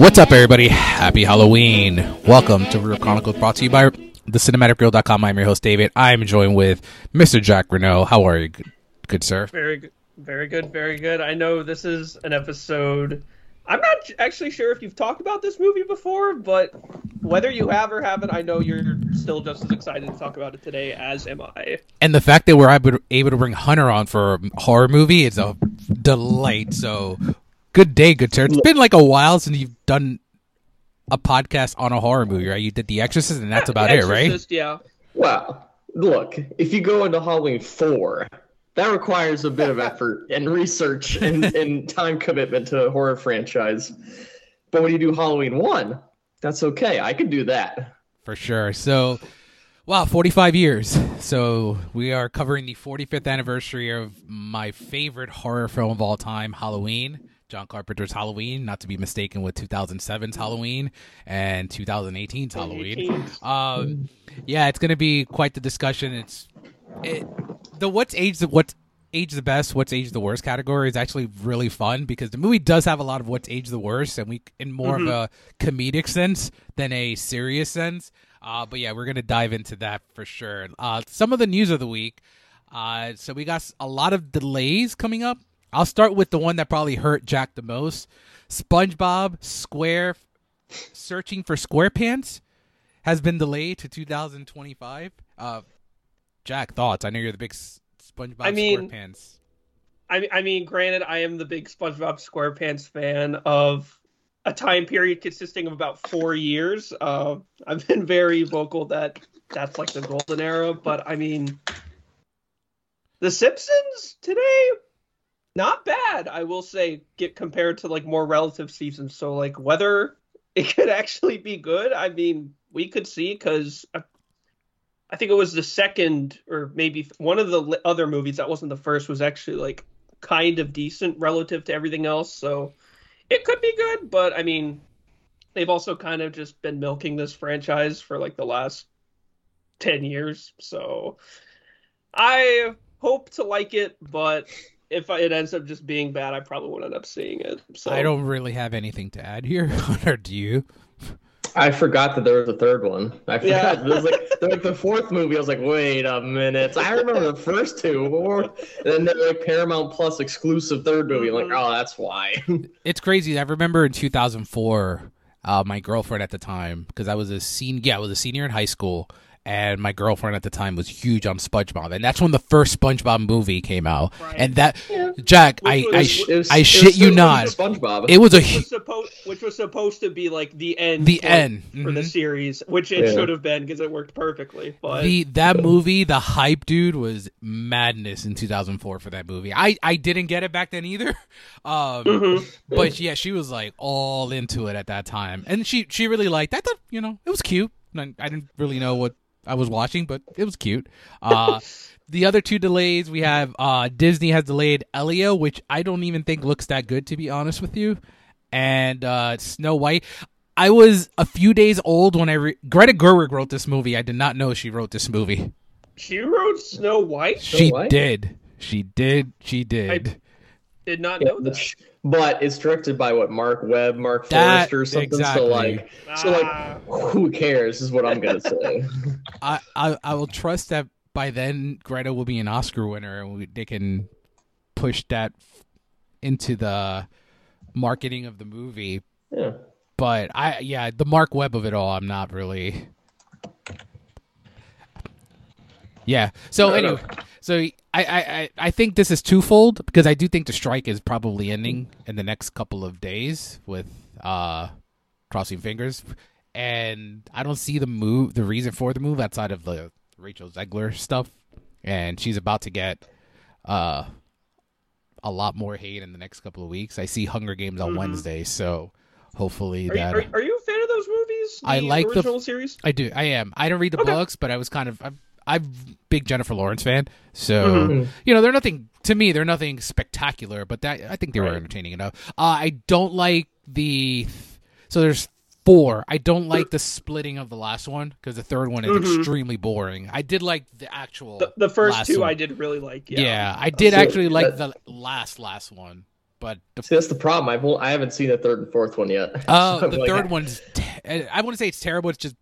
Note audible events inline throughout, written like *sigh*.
What's up, everybody? Happy Halloween. Welcome to Reel Chronicles brought to you by thecinematicreel.com. I'm your host, David. I'm joined with Mr. Jack Renault. How are you, good, good sir? Very good. Very good. Very good. I know this is an episode. I'm not actually sure if you've talked about this movie before, but whether you have or haven't, I know you're still just as excited to talk about it today as am I. And the fact that we're able to bring Hunter on for a horror movie is a delight. So Good day, good sir. It's been like a while since you've done a podcast on a horror movie, right? You did The Exorcist, and that's about Exorcist, it, right? Yeah. Well, look, if you go into Halloween 4, that requires a bit of effort *laughs* and research and, and time commitment to a horror franchise. But when you do Halloween 1, that's okay. I can do that. For sure. So, wow, 45 years. So, we are covering the 45th anniversary of my favorite horror film of all time, Halloween. John Carpenter's Halloween, not to be mistaken with 2007's Halloween and 2018's Halloween. Um, yeah, it's going to be quite the discussion. It's it, the what's age the what's age the best, what's age the worst category is actually really fun because the movie does have a lot of what's age the worst, and we in more mm-hmm. of a comedic sense than a serious sense. Uh, but yeah, we're gonna dive into that for sure. Uh, some of the news of the week. Uh, so we got a lot of delays coming up I'll start with the one that probably hurt Jack the most. SpongeBob Square searching for SquarePants has been delayed to 2025. Jack, thoughts? I know you're the big SpongeBob I mean, SquarePants. I, I mean, granted, I am the big SpongeBob SquarePants fan of a time period consisting of about four years. Uh, I've been very vocal that that's like the golden era, but I mean, The Simpsons today not bad, I will say, get compared to like more relative seasons. So like whether it could *laughs* actually be good, I mean, we could see because I, think it was the second or maybe one of the other movies that wasn't the first was actually like kind of decent relative to everything else. So it could be good, but I mean, they've also kind of just been milking this franchise for like the last 10 years. So I hope to like it, but if it ends up just being bad, I probably won't end up seeing it. So I don't really have anything to add here, *laughs* or do you? I forgot that there was a third one. I forgot. Yeah. There was like, like the fourth movie. I was like, wait a minute. I remember the first two. and then the like Paramount Plus exclusive third movie. I'm like, mm-hmm. oh, that's why. *laughs* it's crazy. I remember in 2004, uh, my girlfriend at the time, because I was a senior. Yeah, I was a senior in high school and my girlfriend at the time was huge on SpongeBob, and that's when the first SpongeBob movie came out. Right. And that, yeah. Jack, which I was, I, was, I shit you not, SpongeBob. It was a which was, supposed, which was supposed to be like the end, the end for mm-hmm. the series, which it yeah. should have been because it worked perfectly. But the that movie, the hype, dude, was madness in 2004 for that movie. I I didn't get it back then either, *laughs* um, mm-hmm. but yeah, she was like all into it at that time, and she she really liked. I thought you know it was cute. I, I didn't really know what I was watching, but it was cute. Uh, *laughs* the other two delays we have uh, Disney has delayed Elio, which I don't even think looks that good to be honest with you, and uh, Snow White. I was a few days old when I re- Greta Gerwig wrote this movie. I did not know she wrote this movie. She wrote Snow White. She Snow White? did. She did. She did. I did not know that but it's directed by what Marc Webb, Mark that, Forrester, or something. Exactly. So like, ah. so like, who cares? Is what I'm gonna say. *laughs* I, I, I will trust that by then Greta will be an Oscar winner, and we, they can push that into the marketing of the movie. Yeah. But I, yeah, the Marc Webb of it all, I'm not really. Yeah. So no, anyway, no. So I, I, I think this is twofold because I do think the strike is probably ending in the next couple of days with uh crossing fingers. And I don't see the move the reason for the move outside of the Rachel Zegler stuff. And she's about to get uh a lot more hate in the next couple of weeks. I see Hunger Games on mm-hmm. Wednesday, so hopefully are that you, are, are, you a fan of those movies? I like the original series. I do. I am. I don't read the okay. books, but I was kind of. I, I'm big Jennifer Lawrence fan, so Mhm. you know they're nothing to me. They're nothing spectacular, but that I think they were entertaining enough. Uh, I don't like the so there's four. I don't like the splitting of the last one because the third one is Mhm. extremely boring. I did like the actual The, the first two one. I did really like. Yeah, Yeah. I did So, actually like that- the last last one, but the See, that's the problem. I've won't- I haven't seen the third and fourth one yet. *laughs* Oh, So the like, third *laughs* one's. Te- I wouldn't say it's terrible. It's just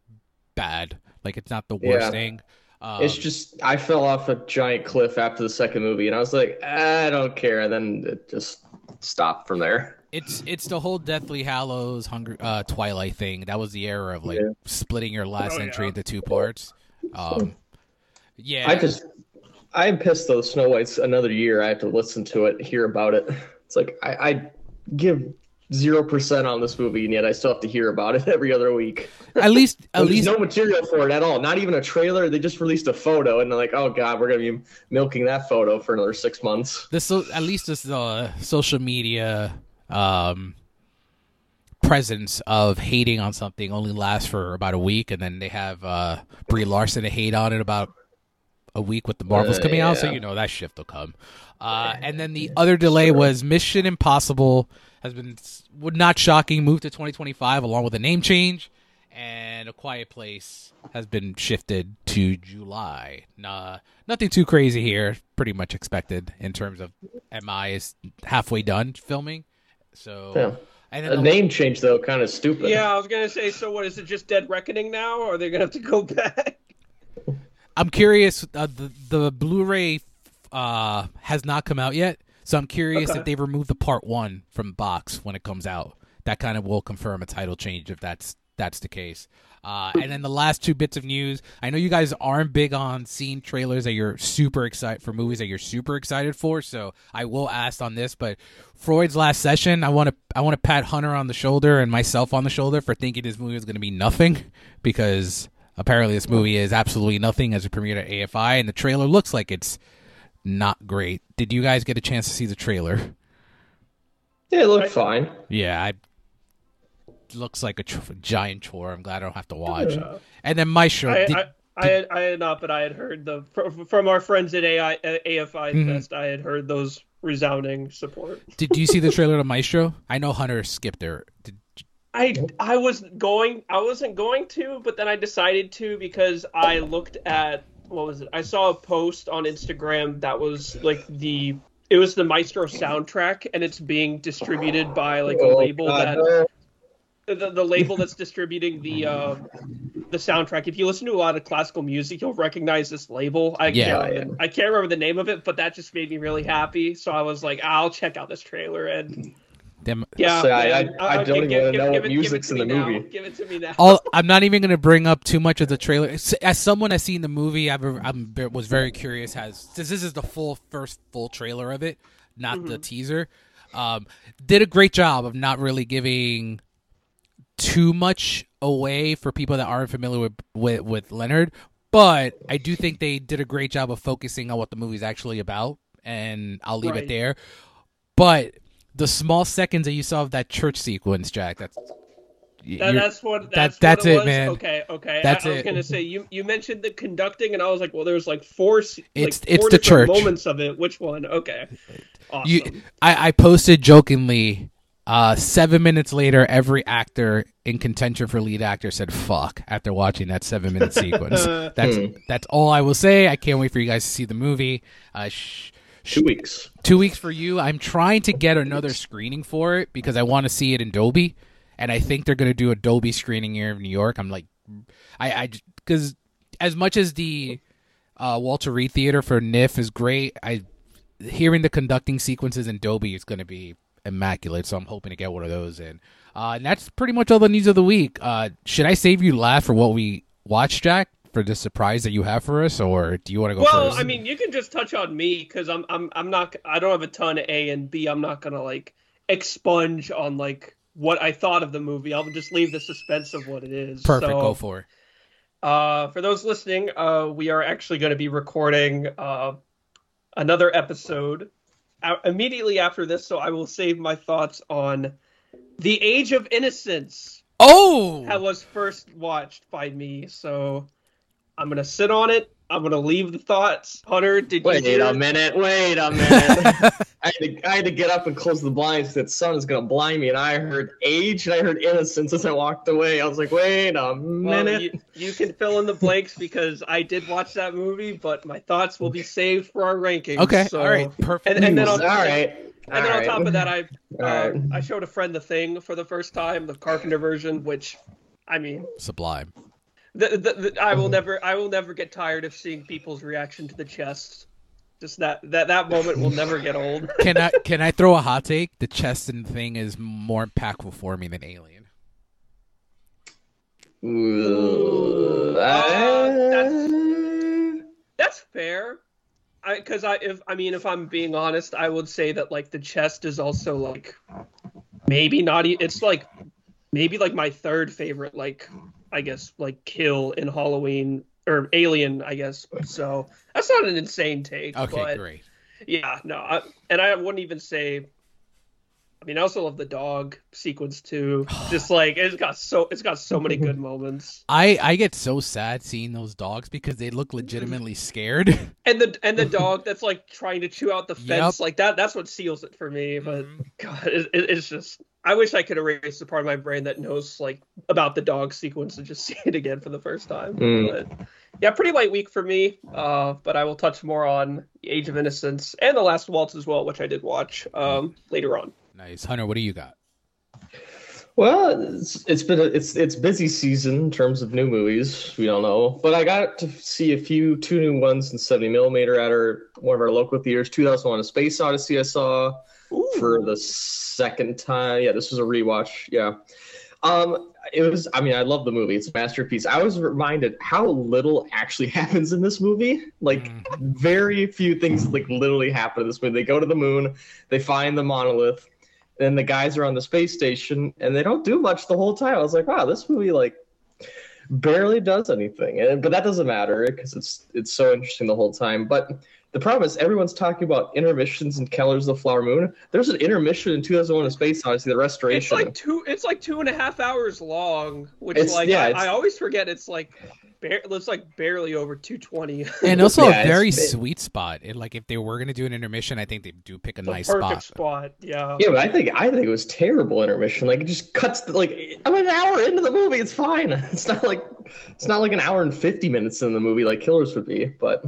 bad. Like it's not the worst Yeah. thing. Um, It's just I fell off a giant cliff after the second movie, and I was like, I don't care. And then it just stopped from there. it's it's the whole Deathly Hallows, Hunger, uh, Twilight thing. That was the era of like Yeah. splitting your last Oh, entry yeah. into two parts. Um, yeah, I just I'm pissed though. Snow White's another year. I have to listen to it, hear about it. It's like I, I give zero percent on this movie, and yet I still have to hear about it *laughs* every other week. at least at least no material for it at all. Not even a trailer. They just released a photo, and they're like, "Oh God, we're gonna be milking that photo for another six months." This at least this uh, social media um presence of hating on something only lasts for about a week, and then they have uh Brie Larson to hate on it about a week with the Marvels Uh, coming out, so you know that shift will come. Uh, and then the other delay was Mission Impossible has been would not shocking moved to 2025 along with a name change, and A Quiet Place has been shifted to July. Nah, nothing too crazy here. Pretty much expected in terms of MI is halfway done filming. So Yeah. and A then the- name change though, kind of stupid. Yeah, I was gonna say. So what is it? Just Dead Reckoning now, or are they gonna have to go *laughs* back? I'm curious. Uh, the the Blu-ray uh, has not come out yet, so I'm curious Okay. if they remove the part one from box when it comes out. That kind of will confirm a title change if that's that's the case. Uh, and then the last two bits of news. I know you guys aren't big on seeing trailers that you're super excited for movies that you're super excited for. So I will ask on this, but Freud's last session, I want to I want to pat Hunter on the shoulder and myself on the shoulder for thinking this movie is going to be nothing *laughs* because apparently this movie is absolutely nothing as it premiered at AFI, and the trailer looks like it's not great. Did you guys get a chance to see the trailer? Yeah, it looked I- fine. Yeah, I looks like a tr- giant chore. I'm glad I don't have to watch. Uh, And then Maestro, I, did, I, I, had, I had not, but I had heard the from our friends at AI, uh, AFI Mhm. Fest. I had heard those resounding support. *laughs* did you see the trailer to Maestro? I know Hunter skipped it. Did, I I was going I wasn't going to, but then I decided to because I looked at what was it? I saw a post on Instagram that was like the it was the Maestro soundtrack and it's being distributed by like a Oh, label God, that the, the label that's distributing the uh, the soundtrack. If you listen to a lot of classical music, you'll recognize this label. I Yeah. can't remember, I can't remember the name of it, but that just made me really happy. So I was like, I'll check out this trailer and them, yeah. So I- man, I- I don't give- even wanna give- know give what it- give music's to in the now. movie. Give it to me now. all, I'm not even going to bring up too much of the trailer. As someone has seen the movie, I've, I'm was very curious. Has since this is the full first full trailer of it, not the teaser. Um, did a great job of not really giving too much away for people that aren't familiar with, with with Leonard. But I do think they did a great job of focusing on what the movie's actually about, and I'll leave it there. But the small seconds that you saw of that church sequence, Jack, that's That, you're- that's what that- that's that's what it, it, man. Okay, okay. That's I, I was it. gonna say you you mentioned the conducting, and I was like, well, there's like four. It's- like, it's four the different church. moments of it. Which one? Okay, awesome. You, I, I posted jokingly. Uh, seven minutes later, every actor in contention for lead actor said "fuck" after watching that seven-minute sequence. *laughs* That's Hmm. that's all I will say. I can't wait for you guys to see the movie. Uh, sh- Two weeks. two weeks for you. I'm trying to get another screening for it because I want to see it in Dolby, and I think they're going to do a Dolby screening here in New York. I'm like, I, I, because as much as the uh, Walter Reade Theater for NYFF is great, I hearing the conducting sequences in Dolby is going to be immaculate. So I'm hoping to get one of those in. Uh, and that's pretty much all the news of the week. Uh, should I save you last for what we watched, Jack? For the surprise that you have for us, or do you want to go well, first? I mean, you can just touch on me because I'm I'm I'm not I don't have a ton of A and B. I'm not gonna like expunge on like what I thought of the movie. I'll just leave the suspense of what it is. perfect. So, go for it. Uh, for those listening, uh, we are actually going to be recording uh, another episode uh, immediately after this, so I will save my thoughts on The Age of Innocence Oh, that was first watched by me. So I'm going to sit on it I'm gonna leave the thoughts. Hunter, did you Wait you? a minute. Wait a *laughs* minute. I, had to, I had to get up and close the blinds. That sun is gonna blind me, and I heard age and I heard innocence as I walked away. I was like, wait a Well, minute. you, you can fill in the blanks because I did watch that movie, but my thoughts will be saved for our rankings. Okay, so- all right, perfect. And, and then all on, right. and then on top of that, I uh, right. I showed a friend the thing for the first time, the Carpenter version, which, I mean, Sublime. The, the, the, I will never I will never get tired of seeing people's reaction to the chest. Just that that that moment will never get old. *laughs* Can I can I throw a hot take? The chest and thing is more impactful for me than Alien. Ooh, Uh, That's fair. I because I if I mean if I'm being honest, I would say that like the chest is also like maybe not. e- It's like maybe like my third favorite like I guess like kill in Halloween or Alien. I guess so. That's not an insane take. Okay, but great. Yeah, no, I, and I wouldn't even say. I mean, I also love the dog sequence too. *sighs* Just like it's got so it's got so many good moments. *laughs* I I get so sad seeing those dogs because they look legitimately scared. *laughs* and the and the dog that's like trying to chew out the fence Yep. like that that's what seals it for me but Mhm. god it, it- it's just i wish i could erase the part of my brain that knows like about the dog sequence and just *laughs* see it again for the first time Mm. but yeah pretty light week for me uh but i will touch more on the age of innocence and the last waltz as well which i did watch um later on nice, Hunter. What do you got? Well, it's, it's been a, it's it's busy season in terms of new movies. We don't know, but I got to see a few two new ones in seventy millimeter at our one of our local theaters. Two thousand one: A Space Odyssey. I saw Ooh. for the second time. Yeah, this was a rewatch. Yeah, um, it was. I mean, I love the movie. It's a masterpiece. I was reminded how little actually *laughs* happens in this movie. Like Mhm. very few things like literally happen in this movie. They go to the moon, they find the monolith, and the guys are on the space station, and they don't do much the whole time. I was like, wow, this movie like barely does anything. And, but that doesn't matter because it's it's so interesting the whole time. But the problem is everyone's talking about intermissions in Killers of The Flower Moon. There's an intermission in 2001: A Space Odyssey, the restoration. It's restoration. like two it's like two and a half hours long which It's- like yeah, I, I always forget it's like bar- it's like barely over 220 And also *laughs* Yeah, a very sweet spot. It, like if they were gonna do an intermission, I think they do pick a the nice perfect spot. spot yeah Yeah, but I think I think it was terrible intermission. Like it just cuts the, like I'm an hour into the movie. It's fine. *laughs* It's not like it's not like an hour and fifty minutes in the movie like Killers would be. But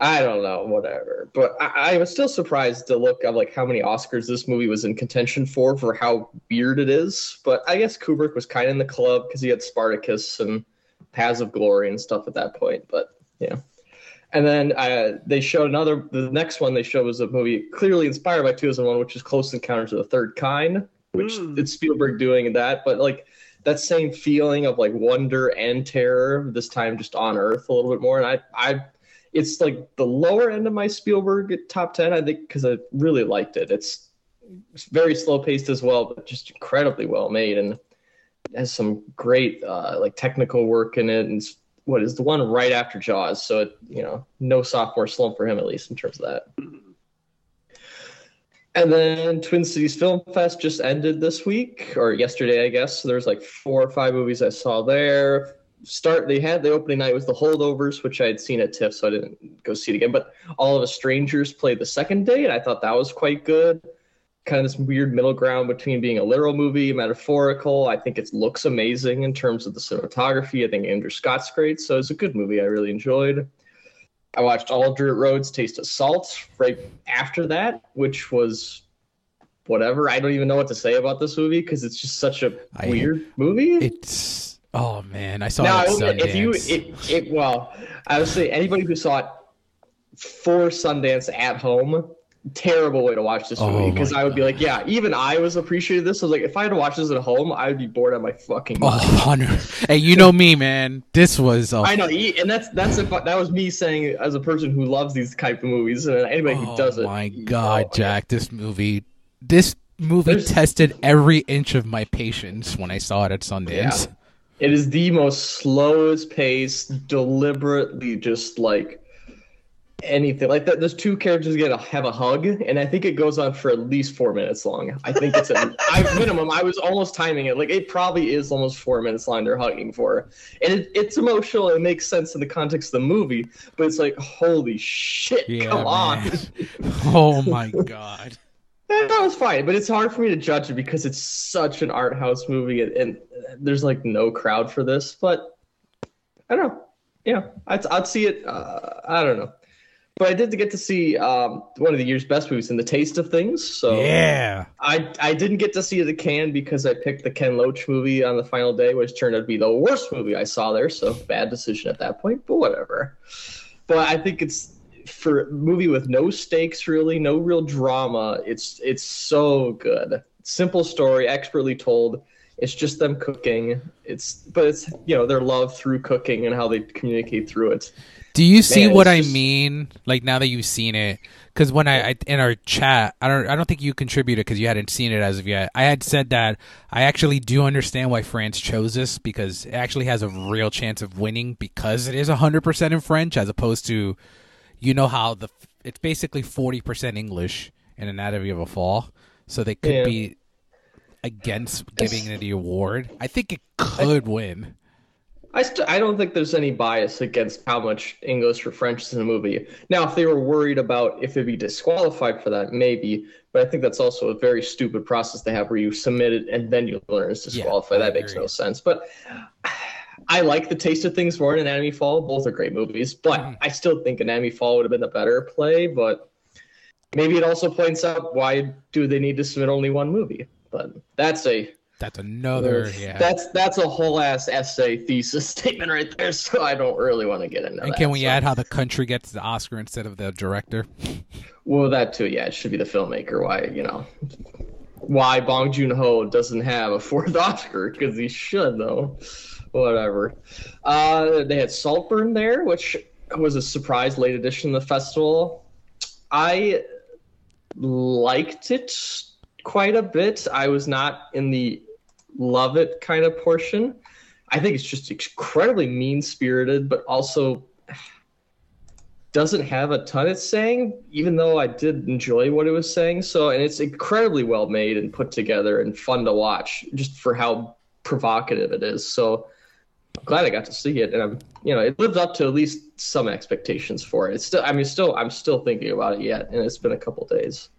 I don't know, whatever. But I, I was still surprised to look at like how many Oscars this movie was in contention for for how weird it is. But I guess Kubrick was kind of in the club because he had Spartacus and Paths of Glory and stuff at that point. But yeah. And then uh, they showed another. The next one they showed was a movie clearly inspired by 2001, which is Close Encounters of the Third Kind, which Mm. it's Spielberg doing that. But like that same feeling of like wonder and terror, this time just on Earth a little bit more. And I, I, it's like the lower end of my Spielberg top ten, I think, because I really liked it. It's, it's very slow paced as well, but just incredibly well made and has some great uh, like technical work in it. And what is the one right after Jaws? So it, you know, no sophomore slump for him at least in terms of that. And then Twin Cities Film Fest just ended this week or yesterday, I guess. So there's like four or five movies I saw there. Start they had the opening night was the Holdovers, which I had seen at TIFF, so I didn't go see it again. But All of Us Strangers played the second day, and I thought that was quite good. Kind of this weird middle ground between being a literal movie, metaphorical. I think it looks amazing in terms of the cinematography. I think Andrew Scott's great, so it's a good movie. I really enjoyed. I watched All Dirt Roads Taste of Salt right after that, which was whatever. I don't even know what to say about this movie because it's just such a I- weird movie. It's oh man, I saw now, it will- if you, it, it, well, I would say anybody who saw it for Sundance at home, terrible way to watch this Oh movie because my I would be like, yeah, even I was appreciating this. I was like, if I had to watch this at home, I would be bored out of my fucking Oh. Hey, you know me, man. This was a I know, and that's that's if, that was me saying as a person who loves these type of movies, and anybody who oh doesn't. my god, know, Jack! This movie, this movie There's- tested every inch of my patience when I saw it at Sundance. It is the most slowest pace, deliberately just like anything like that. Those two characters get a, have a hug, and I think it goes on for at least four minutes long. I think it's a *laughs* I, minimum. I was almost timing it. Like it probably is almost four minutes long. They're hugging for, and it, it's emotional. It makes sense in the context of the movie, but it's like holy shit! Yeah, come on. *laughs* oh my god. Thought it was fine, but it's hard for me to judge it because it's such an art house movie, and, and there's like no crowd for this. But I don't know. Yeah, I'd, I'd see it. Uh, I don't know. But I did get to see um, one of the year's best movies in The Taste of Things. So Yeah. I I didn't get to see the can because I picked the Ken Loach movie on the final day, which turned out to be the worst movie I saw there. So bad decision at that point, but whatever. But I think it's for a movie with no stakes, really, no real drama. It's it's so good. Simple story, expertly told. It's just them cooking. It's but it's you know their love through cooking and how they communicate through it. Do you see Man, what I just- mean? Like now that you've seen it, because when I, I in our chat, I don't I don't think you contributed because you hadn't seen it as of yet. I had said that I actually do understand why France chose this because it actually has a real chance of winning because it is hundred percent in French as opposed to, you know how the it's basically forty percent English in Anatomy of a Fall, so they could Yeah. be against giving it the award. I think it could win. I st- I don't think there's any bias against how much English or French is in a movie. Now, if they were worried about if it'd be disqualified for that, maybe. But I think that's also a very stupid process they have where you submit it and then you learn it's disqualified. I that makes no sense. But I like the taste of things more than Anatomy Fall. Both are great movies, but Mhm. I still think Anatomy Fall would have been the better play. But maybe it also points out why do they need to submit only one movie? But that's a That's another yeah. that's that's a whole ass essay thesis *laughs* statement right there. So I don't really want to get into and that. can we so- add how the country gets the Oscar instead of the director? *laughs* Well, that too. Yeah, it should be the filmmaker. Why you know why Bong Joon Ho doesn't have a fourth *laughs* Oscar because he should though. Whatever. Uh, they had Saltburn there, which was a surprise late addition to the festival. I liked it quite a bit. I was not in the love it kind of portion. I think it's just incredibly mean spirited, but also doesn't have a ton it's saying, even though I did enjoy what it was saying. So, and it's incredibly well made and put together and fun to watch just for how provocative it is. So, glad I got to see it, and I'm, you know, it lived up to at least some expectations for it. It's still, I mean, still, I'm still thinking about it yet, and it's been a couple days.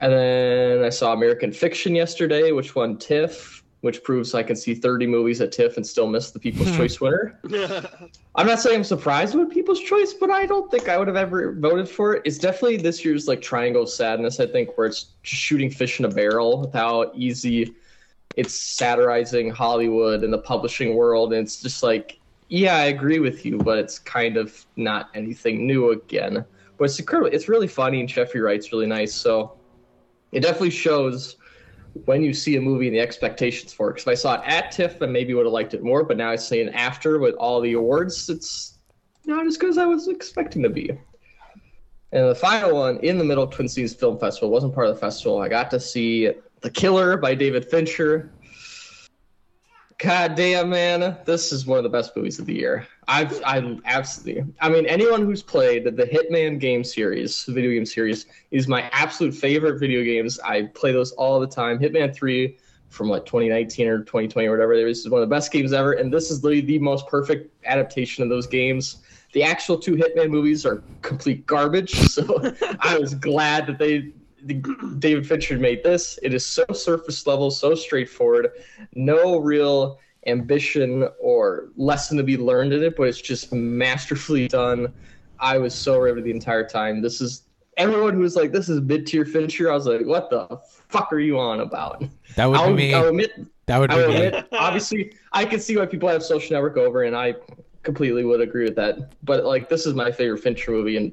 And then I saw American Fiction yesterday, which won TIFF, which proves I can see 30 movies at TIFF and still miss the People's hmm. Choice winner. *laughs* I'm not saying I'm surprised with People's Choice, but I don't think I would have ever voted for it. It's definitely this year's like Triangle of Sadness, I think, where it's just shooting fish in a barrel how easy it's satirizing Hollywood and the publishing world. And it's just like, yeah, I agree with you, but it's kind of not anything new again. But it's incredible. It's really funny, and Jeffrey Wright's really nice. So it definitely shows when you see a movie and the expectations for it. Because if I saw it at TIFF, I maybe would have liked it more. But now I see it after with all the awards, it's not as good as I was expecting to be. And the final one in the middle Twin Cities Film Festival wasn't part of the festival. I got to see The Killer by David Fincher. God damn, man, this is one of the best movies of the year. I've, I absolutely, I mean, anyone who's played the Hitman game series, the video game series, is my absolute favorite video games. I play those all the time. Hitman 3 from like 2019 or 2020 or whatever. This is one of the best games ever, and this is literally the most perfect adaptation of those games. The actual two Hitman movies are complete garbage, *laughs* so I was glad that they the, David Fincher made this. It is so surface level, so straightforward, no real ambition or lesson to be learned in it, but it's just masterfully done. I was so riveted the entire time. This is everyone who was like, "This is mid tier Fincher." I was like, "What the fuck are you on about?" That would I'll, be me. I'll admit, that would I be will me. obviously, I can see why people have Social Network over, and I completely would agree with that. But like, this is my favorite Fincher movie, and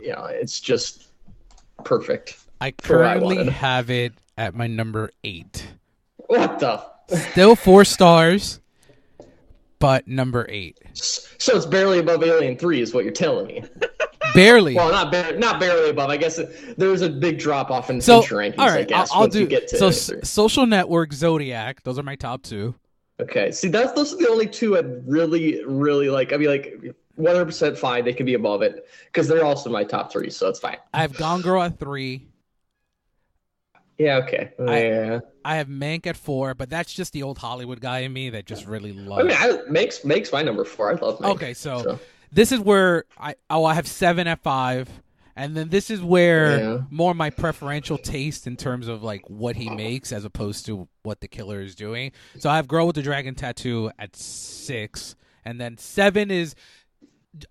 you know, it's just perfect. I what I currently have it at my number eight. What the? Still four stars, but number eight. So it's barely above Alien Three, is what you're telling me. *laughs* Barely. Well, not bar- not barely above. I guess it, there was a big drop off in so, Fincher rankings. all I guess I'll, I'll once do you get to so. Social Network, Zodiac. Those are my top two. Okay, see, that's those are the only two I really, really like. I mean, like 100% fine. They can be above it because they're also my top three, so it's fine. I have Gone Girl at three. Yeah, okay. I- yeah. I have Mank at four, but that's just the old Hollywood guy in me that just really loves. I mean, I, makes makes my number four. I love Mank. okay, so, So, this is where I oh I have seven at five, and then this is where Yeah. more my preferential taste in terms of like what he makes as opposed to what the killer is doing. So I have Girl with the Dragon Tattoo at six, and then seven is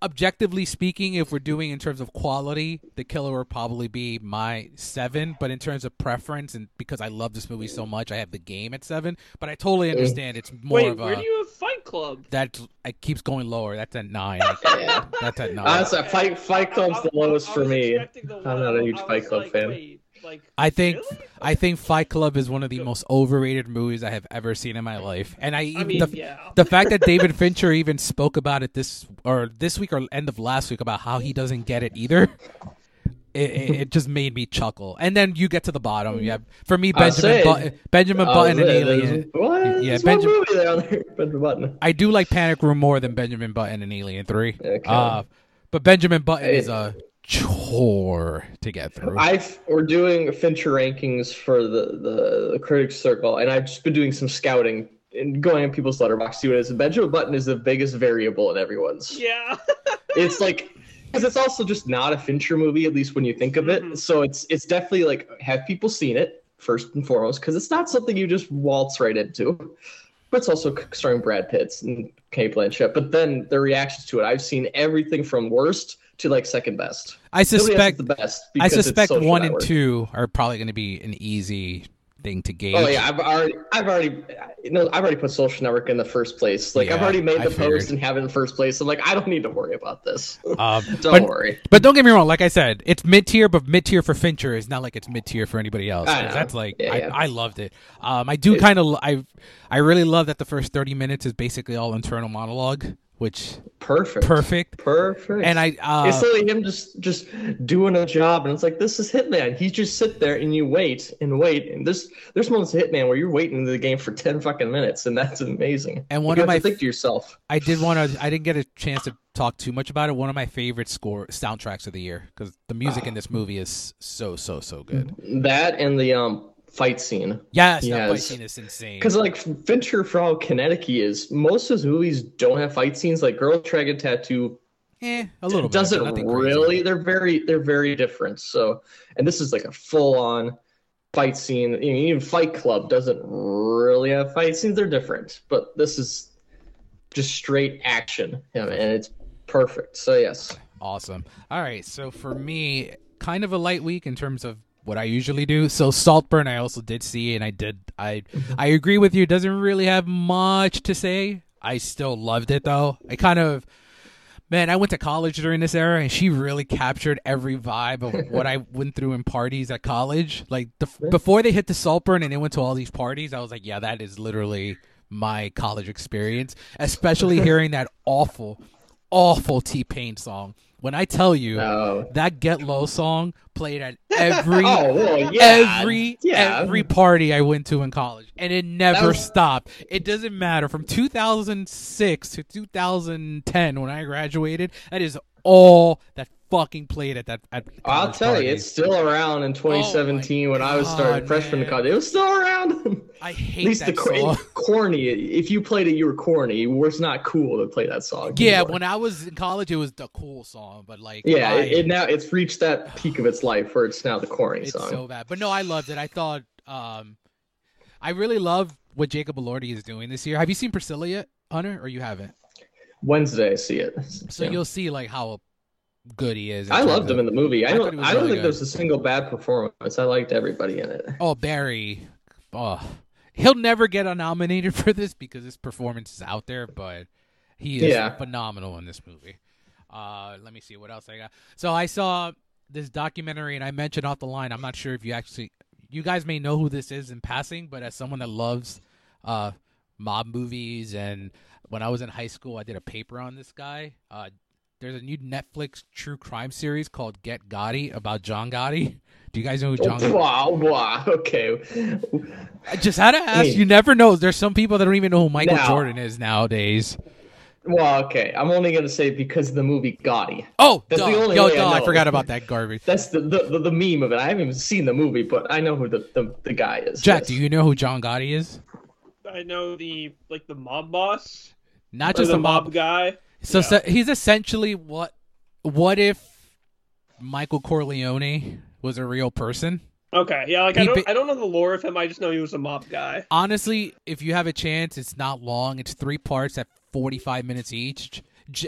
objectively speaking, if we're doing in terms of quality, the killer would probably be my seven. But in terms of preference, and because I love this movie so much, I have the game at seven. But I totally mm. understand it's more Wait, of a. where do you have Fight Club? that it keeps going lower. That's at nine. *laughs* yeah. That's at nine. Honestly, Fight Fight Club's the I- I- lowest I for me. the I'm not a huge Fight Club like, fan. wait, like, I think really? I think Fight Club is one of the most overrated movies I have ever seen in my life, and I even I mean, the, yeah. the fact that David *laughs* Fincher even spoke about it this or this week or end of last week about how he doesn't get it either. *laughs* It, it, it just made me chuckle, and then you get to the bottom. Have for me Benjamin Button, Benjamin Button, and? Alien. What? Yeah, Yeah, Benjamin- there. *laughs* Benjamin Button. I do like Panic Room more than Benjamin Button and Alien Three. Okay. Uh, but Benjamin Button Hey. is a chore to get through. I've we're doing Fincher rankings for the, the the critics circle, and I've just been doing some scouting and going on people's Letterboxd see what it is. Benjamin Button is the biggest variable in everyone's. yeah. It's like because it's also just not a Fincher movie, at least when you think of it. Mhm. So it's it's definitely like have people seen it first and foremost because it's not something you just waltz right into. But it's also starring Brad Pitts and Cate Blanchett. But then the reactions to it, I've seen everything from worst to like second best. I Nobody else is suspect the best. I suspect one Network. and two are probably going to be an easy thing to gauge. Oh yeah, I've already, I've already, you know, I've already put Social Network in the first place. Like I've already made the post and have it in first place. So like, I don't need to worry about this. Um, *laughs* don't but, worry. but don't get me wrong. Like I said, it's mid tier, but mid tier for Fincher is not like it's mid tier for anybody else. I 'cause know. That's like Yeah, I, yeah. I loved it. Um, I do kind of I I really love that the first thirty minutes is basically all internal monologue, which Perfect. perfect. Perfect. And I uh, it's literally him just just doing a job, and it's like this is Hitman. He just sit there and you wait and wait, and there's there's moments of Hitman where you're waiting in the game for ten fucking minutes, and that's amazing. And one you of my to think to yourself. I did want to. I didn't get a chance to talk too much about it. One of my favorite score soundtracks of the year because the music in this movie is so so so good. That and the um fight scene. Yes, that fight scene is insane. Because like Fincher, for all kinetic is, most of his movies don't have fight scenes. Like Girl Dragon Tattoo eh, a little doesn't but nothing crazy. really. They're very they're very different. So, and this is like a full on fight scene. I mean, even Fight Club doesn't really have fight scenes. They're different, but this is just straight action, yeah, and it's perfect. So yes, Awesome. All right. So for me, kind of a light week in terms of what I usually do. So Saltburn, I also did see, and I did. I mm-hmm. I agree with you. It doesn't really have much to say. I still loved it though. I kind of. Man, I went to college during this era, and she really captured every vibe of what I *laughs* went through in parties at college. Like the, before they hit the Saltburn and they went to all these parties, I was like, "Yeah, that is literally my college experience." Especially *laughs* hearing that awful, awful T Pain song. When I tell you no. that Get Low song played at *laughs* oh, every oh well, yeah, every yeah. every party I went to in college, and it never was- stopped. It doesn't matter from 2006 to 2010 when I graduated. That is all that fucking played at that. At I'll tell you, it's still around in 2017 when I was starting God, freshman man. college. It was still around. *laughs* I At hate least that the song. *laughs* corny. If you played it, you were corny. It was not cool to play that song. Yeah, anymore. when I was in college, it was the cool song, but like, Yeah, I- it, it now it's reached that peak of its life where it's now the corny it's song. so bad. But no, I loved it. I thought, um, I really love what Jacob Elordi is doing this year. Have you seen Priscilla yet, Hunter, or you haven't? Wednesday, I see it. So Yeah. you'll see like how good he is. I loved him in the movie. I I don't. I don't really think there's a single bad performance. I liked everybody in it. Oh, Barry. Oh, he'll never get a nominated *laughs* for this because his performance is out there, but he is Yeah. phenomenal in this movie. Uh, let me see what else I got. So I saw this documentary, and I mentioned off the line. I'm not sure if you actually, you guys may know who this is in passing, but as someone that loves uh, mob movies, and when I was in high school, I did a paper on this guy. Uh, there's a new Netflix true crime series called Get Gotti about John Gotti. Do you guys know who John? Oh, wow, wow. Okay. I just had to ask. mean- you never know. There's some people that don't even know who Michael Now- Jordan is nowadays. Well, okay. I'm only gonna say because of the movie Gotti. Oh, That's duh. the only yo, way I duh, I know. forgot about that garbage. That's the the, the, the meme of it. I haven't even seen the movie, but I know who the, the, the guy is. Jack, yes. do you know who John Gotti is? I know the like the mob boss, Not just the a mob. mob guy. So, Yeah. so he's essentially what? What if Michael Corleone was a real person? Okay, yeah, like I don't, I don't know the lore of him. I just know he was a mob guy. Honestly, if you have a chance, it's not long. It's three parts at 45 minutes each.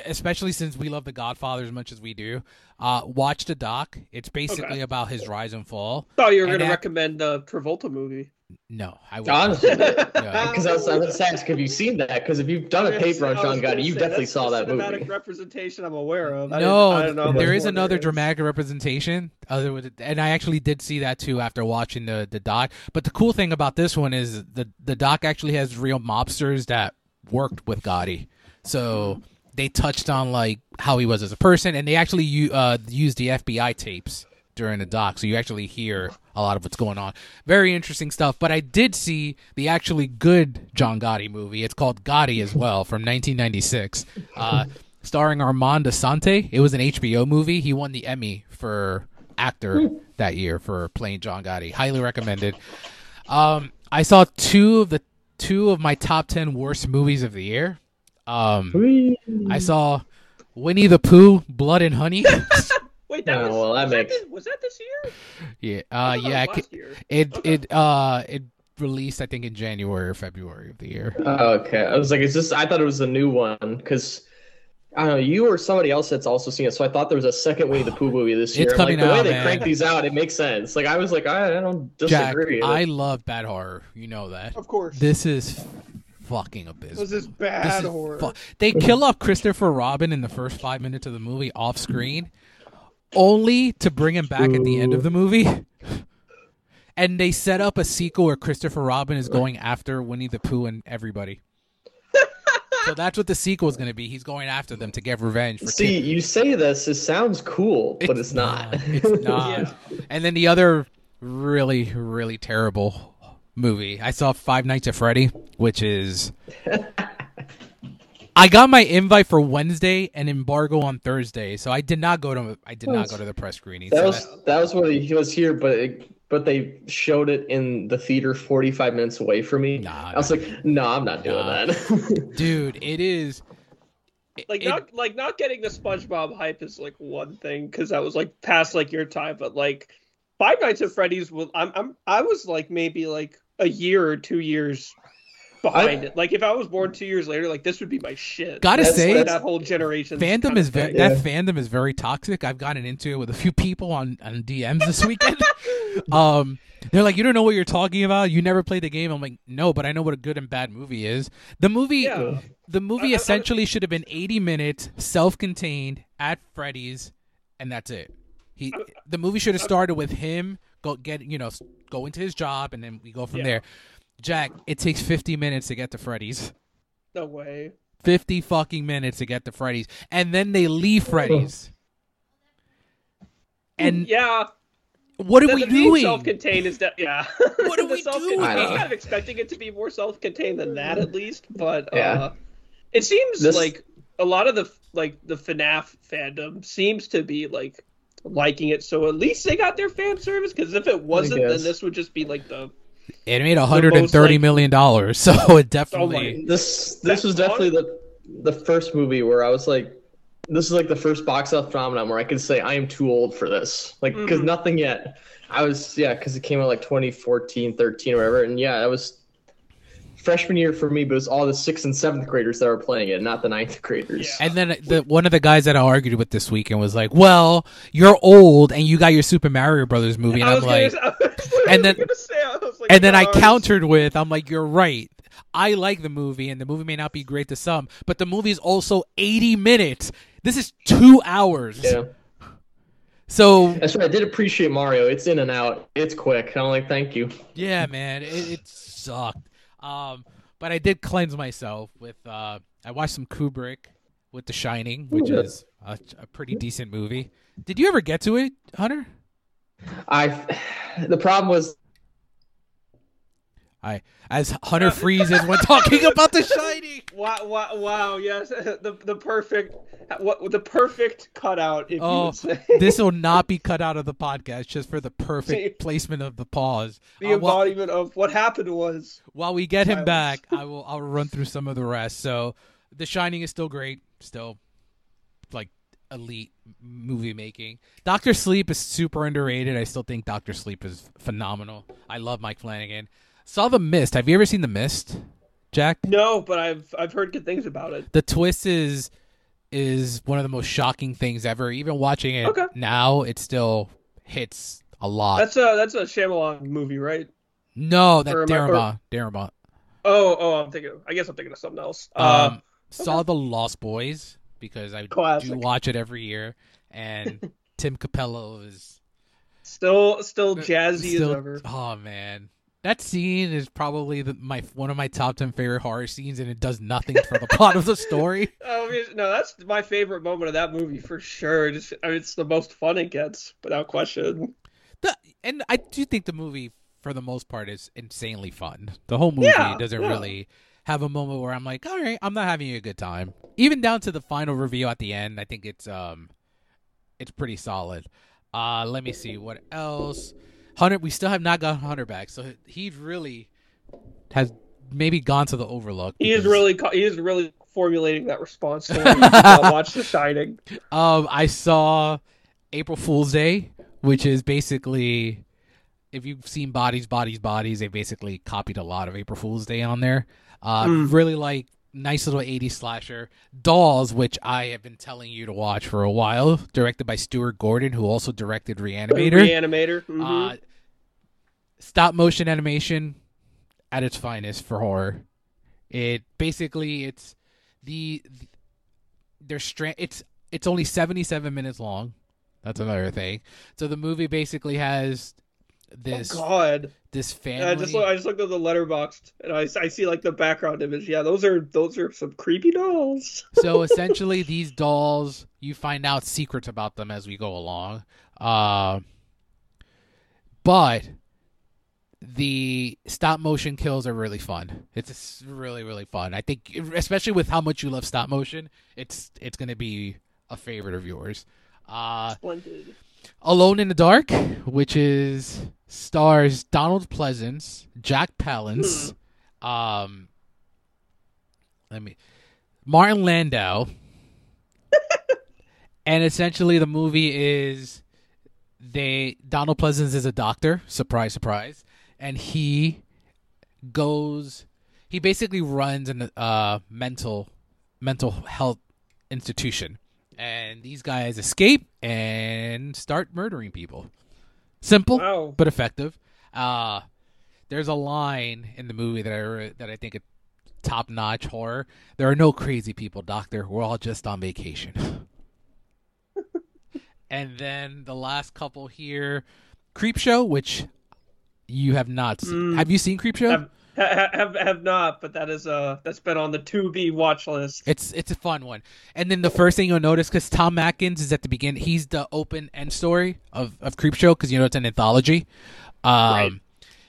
Especially since we love The Godfather as much as we do. Uh, watch the doc. It's basically Okay. about his rise and fall. Thought you were going to recommend the Travolta movie. No, I would Honestly, Yeah. because I was, I was ask have you seen that? Because if you've done a paper on I was John Gotti, you definitely saw that cinematic movie. representation I'm aware of. I No, didn't, I know there is another there is. dramatic representation. Other with, and I actually did see that too after watching the the doc. But the cool thing about this one is the the doc actually has real mobsters that worked with Gotti, so they touched on like how he was as a person, and they actually u- uh, used the FBI tapes during the doc, so you actually hear a lot of what's going on. Very interesting stuff. But I did see the actually good John Gotti movie. It's called Gotti as well from 1996. Uh, starring Armand Assante. It was an HBO movie. He won the Emmy for actor that year for playing John Gotti. Highly recommended. Um, I saw two of the two of my top ten worst movies of the year. Um, I saw Winnie the Pooh, Blood and Honey. *laughs* Wait, that Oh, was, well, that was, makes- that this, was that this year? yeah, uh, thought that yeah, was it, last year. it Okay. it uh it released I think in January or February of the year. Oh, okay, I was like, is this? I thought it was a new one because I don't know you or somebody else that's also seen it. So I thought there was a second Winnie the Pooh movie this year. I'm coming like, the way they man. crank these out, it makes sense. Like I was like, I, I don't disagree. Jack, disagree. I love bad horror. You know that. Of course. This is fucking was abysmal. this This bad is horror? fu- they kill off Christopher Robin in the first five minutes of the movie off screen, only to bring him back at the end of the movie. *laughs* And they set up a sequel where Christopher Robin is going after Winnie the Pooh and everybody. *laughs* so that's what the sequel is going to be. He's going after them to get revenge for See, you say this, it sounds cool, but it's not. It's *laughs* not. Yeah. And then the other really, really terrible movie. I saw Five Nights at Freddy, which is. I got my invite for Wednesday and embargo on Thursday, so I did not go to. I did not go to the press screening. That so was that was what he was here, but it, but they showed it in the theater 45 minutes away from me. Nah, I was like, no, I'm not doing Nah. that. *laughs* dude, it is. like it- not like not getting the SpongeBob hype is like one thing because that was like past like your time, but like Five Nights at Freddy's was I'm I'm I was like maybe like a year or two years behind I- it. Like if I was born two years later, like this would be my shit. Gotta That's- say, that whole generation. fandom is very Yeah. that fandom is very toxic. I've gotten into it with a few people on on DMs this weekend. *laughs* um, they're like, "You don't know what you're talking about. You never played the game." I'm like, "No, but I know what a good and bad movie is." The movie, Yeah. the movie I- I- essentially should have been 80 minutes, self-contained at Freddy's, and that's it. He, the movie should have started with him go get you know go into his job, and then we go from Yeah. there. Jack, it takes 50 minutes to get to Freddy's. No way. 50 fucking minutes to get to Freddy's. And then they leave Freddy's. And Yeah, what are the, we the being doing? self-contained is that yeah. What are *laughs* we doing? I I don't was kind of expecting it to be more self-contained than that at least, but Yeah. uh, it seems This- like a lot of the like the FNAF fandom seems to be like liking it. So at least they got their fan service because if it wasn't, then this would just be like the It made 130 like- million dollars, *laughs* so it Oh definitely. this this was definitely the the first movie where I was like, this is like the first box office phenomenon where I could say I am too old for this. Like, because Mhm. nothing yet. I was yeah, because it came out like 2014, 13, or whatever, and yeah, that was freshman year for me, but it was all the sixth and seventh graders that were playing it, not the ninth graders. Yeah. And then the, one of the guys that I argued with this weekend was like, "Well, you're old and you got your Super Mario Brothers movie," and I I'm like, gonna, I *laughs* was and then- and then I countered with, "I'm like, you're right. I like the movie, and the movie may not be great to some, but the movie is also 80 minutes. This is two hours. Yeah. So That's right. I did appreciate Mario. It's in and out. It's quick. I'm like, thank you. Yeah, man, it, it sucked. Um, but I did cleanse myself with. Uh, I watched some Kubrick with The Shining, which Ooh. is a, a pretty decent movie. Did you ever get to it, Hunter? I. *sighs* The problem was I as Hunter Freeze is when talking about The Shining. *laughs* Wow! Wow! Wow! Yes, *laughs* the the perfect what the perfect cutout. If you Oh, this will *laughs* not be cut out of the podcast just for the perfect placement of the pause. the Uh, embodiment of what happened was. while we get him back, I will I'll run through some of the rest. So, The Shining is still great, still like elite movie making. Doctor Sleep is super underrated. I still think Doctor Sleep is phenomenal. I love Mike Flanagan. Saw The Mist. Have you ever seen The Mist, Jack? No, but I've I've heard good things about it. the twist is is one of the most shocking things ever. Even watching it Okay. now, it still hits a lot. That's a that's a Shyamalan movie, right? no, that or or- Darabont. Darabont. Oh, oh, I'm thinking. I guess I'm thinking of something else. Uh, Um, saw the Lost Boys because I do watch it every year, and *laughs* Tim Cappello is still, still jazzy still. as ever. Oh man, that scene is probably the, my one of my top ten favorite horror scenes, and it does nothing for the plot of the story. *laughs* Oh, no, that's my favorite moment of that movie for sure. Just, I mean, it's the most fun it gets, without question. The, and I do think the movie, for the most part, is insanely fun. The whole movie Yeah, doesn't yeah. really have a moment where I'm like, all right, I'm not having a good time. Even down to the final review at the end, I think it's um, it's pretty solid. Uh, let me see what else. Hunter, we still have not gotten Hunter back, so he really has maybe gone to the Overlook. He is really, he is really formulating that response to uh, *laughs* watch The Shining. Um, I saw April Fool's Day, which is basically if you've seen Bodies, Bodies, Bodies, they basically copied a lot of April Fool's Day on there. Uh, Mm. really like nice little 80s slasher. Dolls, which I have been telling you to watch for a while, directed by Stuart Gordon, who also directed Reanimator. Reanimator. mhm. Uh, stop motion animation at its finest for horror. It basically it's the they're stra- it's it's only 77 minutes long. That's another thing. So the movie basically has this oh God! this family. Yeah, I just look, I just looked at the Letterboxd and I, I see like the background image. Yeah, those are those are some creepy dolls. so *laughs* essentially these dolls you find out secrets about them as we go along uh, but the stop motion kills are really fun. It's really really fun. I think especially with how much you love stop motion it's it's going to be a favorite of yours. Uh, Splendid. alone in the dark which is stars donald pleasence jack palance um let me martin landau. *laughs* And essentially the movie is they donald pleasence is a doctor. Surprise surprise and he goes he basically runs an uh mental mental health institution. And these guys escape and start murdering people. Simple Wow. but effective. Uh there's a line in the movie that i that i think is top notch horror. There are no crazy people doctor. We're all just on vacation. *laughs* And then the last couple here Creepshow which you have not seen. Mm. have you seen Creepshow Have, ha- have have not, but that is uh that's been on the to be watch list. It's it's a fun one. And then the first thing you'll notice, because Tom Atkins is at the beginning, he's the open end story of of Creepshow, because you know it's an anthology. Um, Right.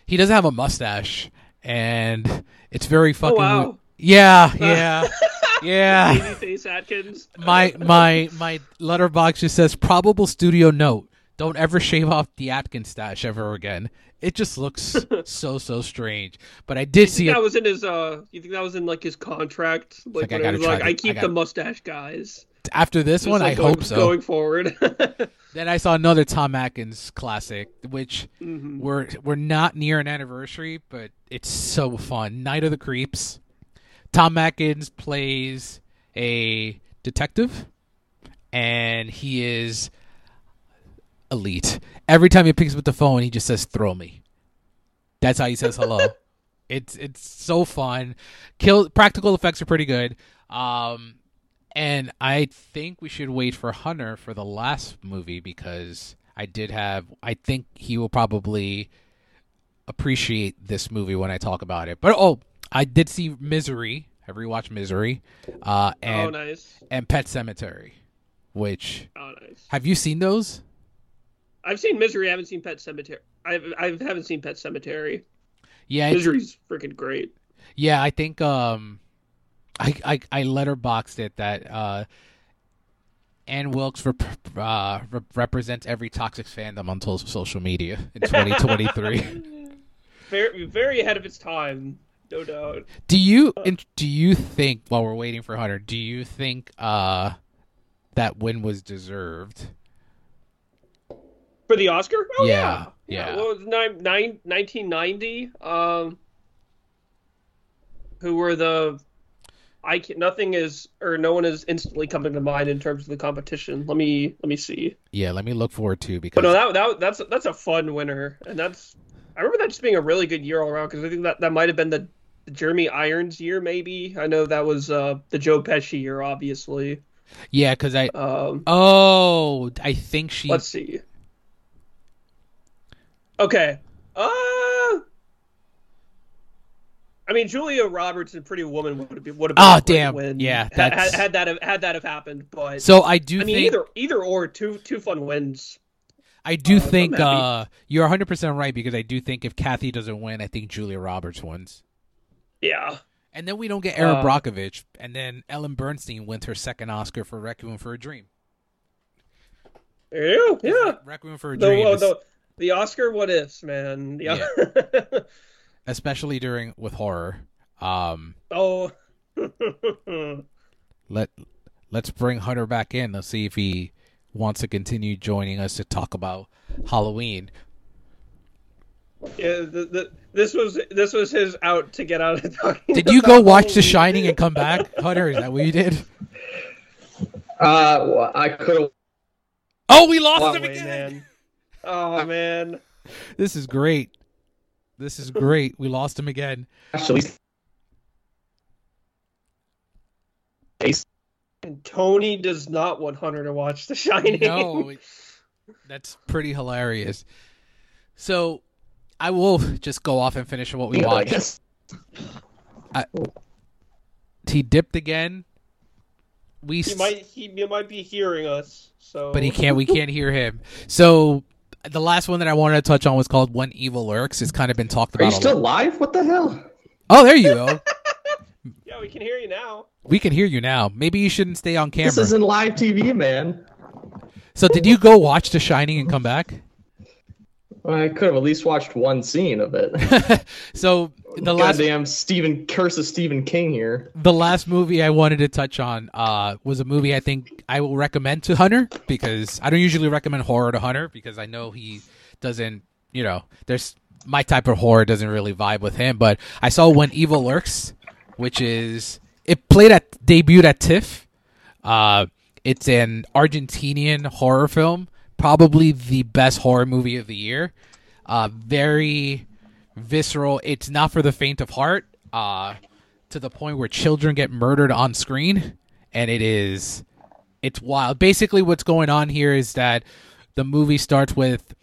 He doesn't have a mustache, and it's very fucking. wow. Yeah, yeah, *laughs* yeah. Babyface Atkins. my my my Letterboxd just says probable studio note. Don't ever shave off the Atkins stash ever again. It just looks *laughs* so so strange. But I did see it. that was in his uh? You think that was in like his contract? Like, Like, I gotta was like to- I I keep gotta- the mustache guys. After this Just, one, like, I going, hope so. Going forward. *laughs* Then I saw another Tom Atkins classic, which Mhm. we're we're not near an anniversary, but it's so fun. Night of the Creeps. Tom Atkins plays a detective, and he is elite. Every time he picks up the phone, he just says, "Throw me." That's how he says hello. *laughs* it's it's so fun. Kill practical effects are pretty good. Um, and I think we should wait for Hunter for the last movie because I did have. I think he will probably appreciate this movie when I talk about it. But oh, I did see Misery. I rewatched Misery, uh, oh, and nice. and Pet Sematary. Which Oh, nice. have you seen those? I've seen Misery. I haven't seen Pet Sematary. I I haven't seen Pet Sematary. Yeah, Misery's freaking great. Yeah, I think um, I I I letterboxed it that uh, Ann Wilkes rep- uh, rep- represents every toxic fandom on social media in 2023. *laughs* *laughs* Very very ahead of its time, no doubt. do you and do you think while we're waiting for Hunter, do you think uh that win was deserved? For the Oscar? Oh Yeah, yeah. yeah. Was nine, nine, 1990? Um, who were the? I can nothing is or no one is instantly coming to mind in terms of the competition. Let me let me see. Yeah, let me look forward to because But no, that, that that's that's a fun winner, and that's I remember that just being a really good year all around because I think that that might have been the, the Jeremy Irons year, maybe. I know that was uh, the Joe Pesci year, obviously. yeah, because I Um, oh I think she let's see. Okay. Uh. I mean, Julia Roberts and Pretty Woman would have been would have been Oh, damn. win. Yeah, that's- had, had that have, had that have happened, but so I do I mean, think either either or two two fun wins. I do Uh, think uh, you're 100 percent right because I do think if Kathy doesn't win, I think Julia Roberts wins. Yeah. And then we don't get Erin Uh, Brockovich, and then Ellen Burstyn wins her second Oscar for Requiem for a Dream. Go. Yeah. Requiem for a The, Dream, uh, the, the Oscar what ifs, man. Yeah. *laughs* especially during with horror. Um, oh. *laughs* let let's bring Hunter back in. Let's see if he wants to continue joining us to talk about Halloween. yeah. The, the, this was this was his out to get out of *laughs* talking. Did you about go watch The Shining and come back, Hunter? Is that what you did? Uh, well, I could have. Oh, we lost him wait, again. man. Oh uh, man. This is great. This is great. We lost him again. Actually, And Tony does not want Hunter to watch The Shining. No, that's pretty hilarious. So, I will just go off and finish what we Yeah, I watched. guess. He dipped again. We, he might he, he might be hearing us. So but he can't. We can't hear him. So, the last one that I wanted to touch on was called "When Evil Lurks." It's kind of been talked about. Are you still lot. live? What the hell? Oh, there you go. *laughs* Yeah, we can hear you now. we can hear you now. Maybe you shouldn't stay on camera. This isn't live TV, man. So, did you go watch The Shining and come back? I could have at least watched one scene of it. *laughs* so the last Goddamn Stephen curse of Stephen King here. the last movie I wanted to touch on uh, was a movie I think I will recommend to Hunter because I don't usually recommend horror to Hunter because I know he doesn't, you know, there's my type of horror doesn't really vibe with him. But I saw When Evil Lurks, which is it played at debuted at TIFF. Uh, it's an Argentinian horror film, probably the best horror movie of the year. Uh, very visceral. It's not for the faint of heart. Uh, to the point where children get murdered on screen, and it is it's wild. Basically, what's going on here is that the movie starts with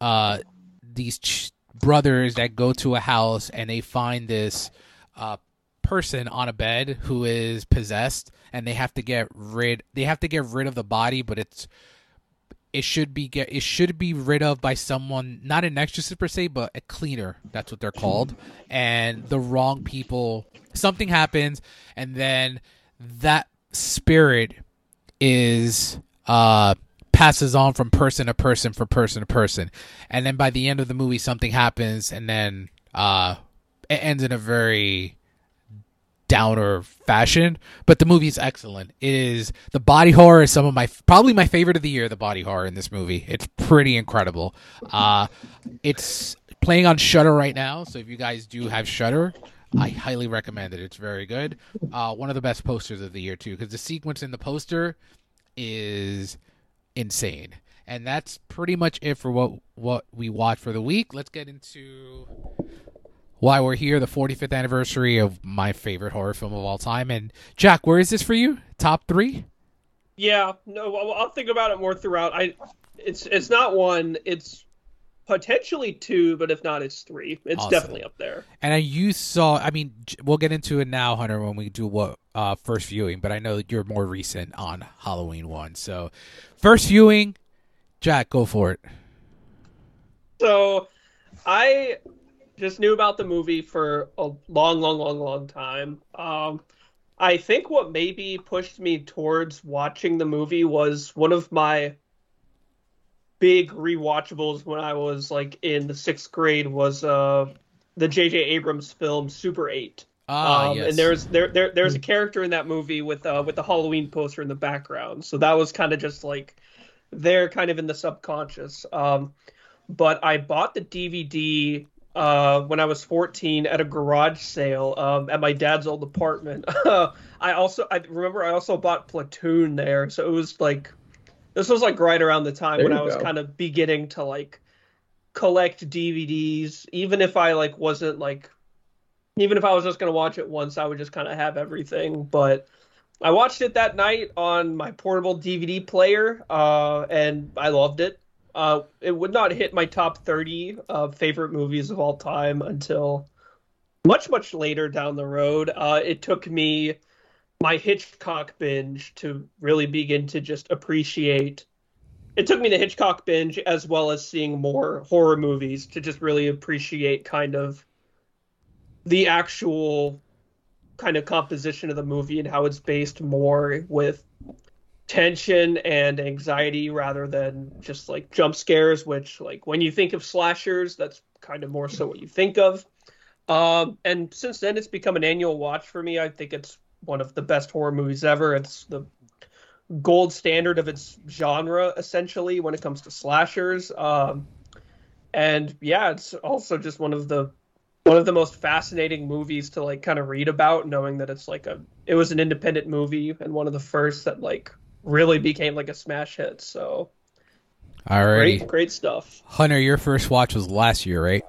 uh, these ch- brothers that go to a house and they find this uh, person on a bed who is possessed, and they have to get rid. They have to get rid of the body, but it's it should be get it should be rid of by someone not an exorcist per se but a cleaner. That's what they're called. And the wrong people something happens and then that spirit is uh passes on from person to person from person to person. And then by the end of the movie something happens and then uh it ends in a very downer fashion, but the movie is excellent. It is the body horror is some of my probably my favorite of the year. The body horror in this movie, it's pretty incredible. Uh, it's playing on Shudder right now, so if you guys do have Shudder, I highly recommend it. It's very good. Uh, one of the best posters of the year too, because the sequence in the poster is insane. And that's pretty much it for what what we watched for the week. Let's get into why we're here, the 45th anniversary of my favorite horror film of all time. And Jack, where is this for you? Top three? Yeah, no, I'll, think about it more throughout. I, it's it's not one. It's potentially two, but if not, it's three. It's Awesome. definitely up there. And I, you saw, I mean, we'll get into it now, Hunter, when we do what uh, first viewing. But I know that you're more recent on Halloween one. So, first viewing, Jack, go for it. So, I just knew about the movie for a long, long, long, long time. Um, I think what maybe pushed me towards watching the movie was one of my big rewatchables when I was like in the sixth grade was uh the J.J. Abrams film Super Eight. Ah, um, yes. And there's there, there there's a character in that movie with uh with the Halloween poster in the background. So that was kind of just like there kind of in the subconscious. Um but I bought the DVD uh when I was 14 at a garage sale um at my dad's old apartment. *laughs* I also I remember I also bought Platoon there. So it was like this was like right around the time There when I was go. kind of beginning to like collect DVDs even if I like wasn't like even if I was just gonna watch it once, I would just kind of have everything. But I watched it that night on my portable DVD player, uh, and I loved it. Uh, it would not hit my top 30 uh, favorite movies of all time until much, much later down the road. Uh, it took me my Hitchcock binge to really begin to just appreciate. It took me the Hitchcock binge as well as seeing more horror movies to just really appreciate kind of the actual kind of composition of the movie and how it's based more with tension and anxiety rather than just like jump scares which like when you think of slashers that's kind of more so what you think of. Um and since then it's become an annual watch for me. I think it's one of the best horror movies ever. It's the gold standard of its genre essentially when it comes to slashers. Um and yeah it's also just one of the one of the most fascinating movies to like kind of read about knowing that it's like a it was an independent movie and one of the first that like really became like a smash hit so all right, great great stuff Hunter, your first watch was last year, right?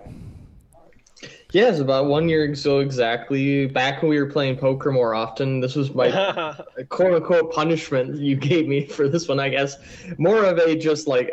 Yeah, it's about one year ago exactly. Back when we were playing poker more often, this was my *laughs* quote unquote punishment you gave me for this one, I guess. More of a just like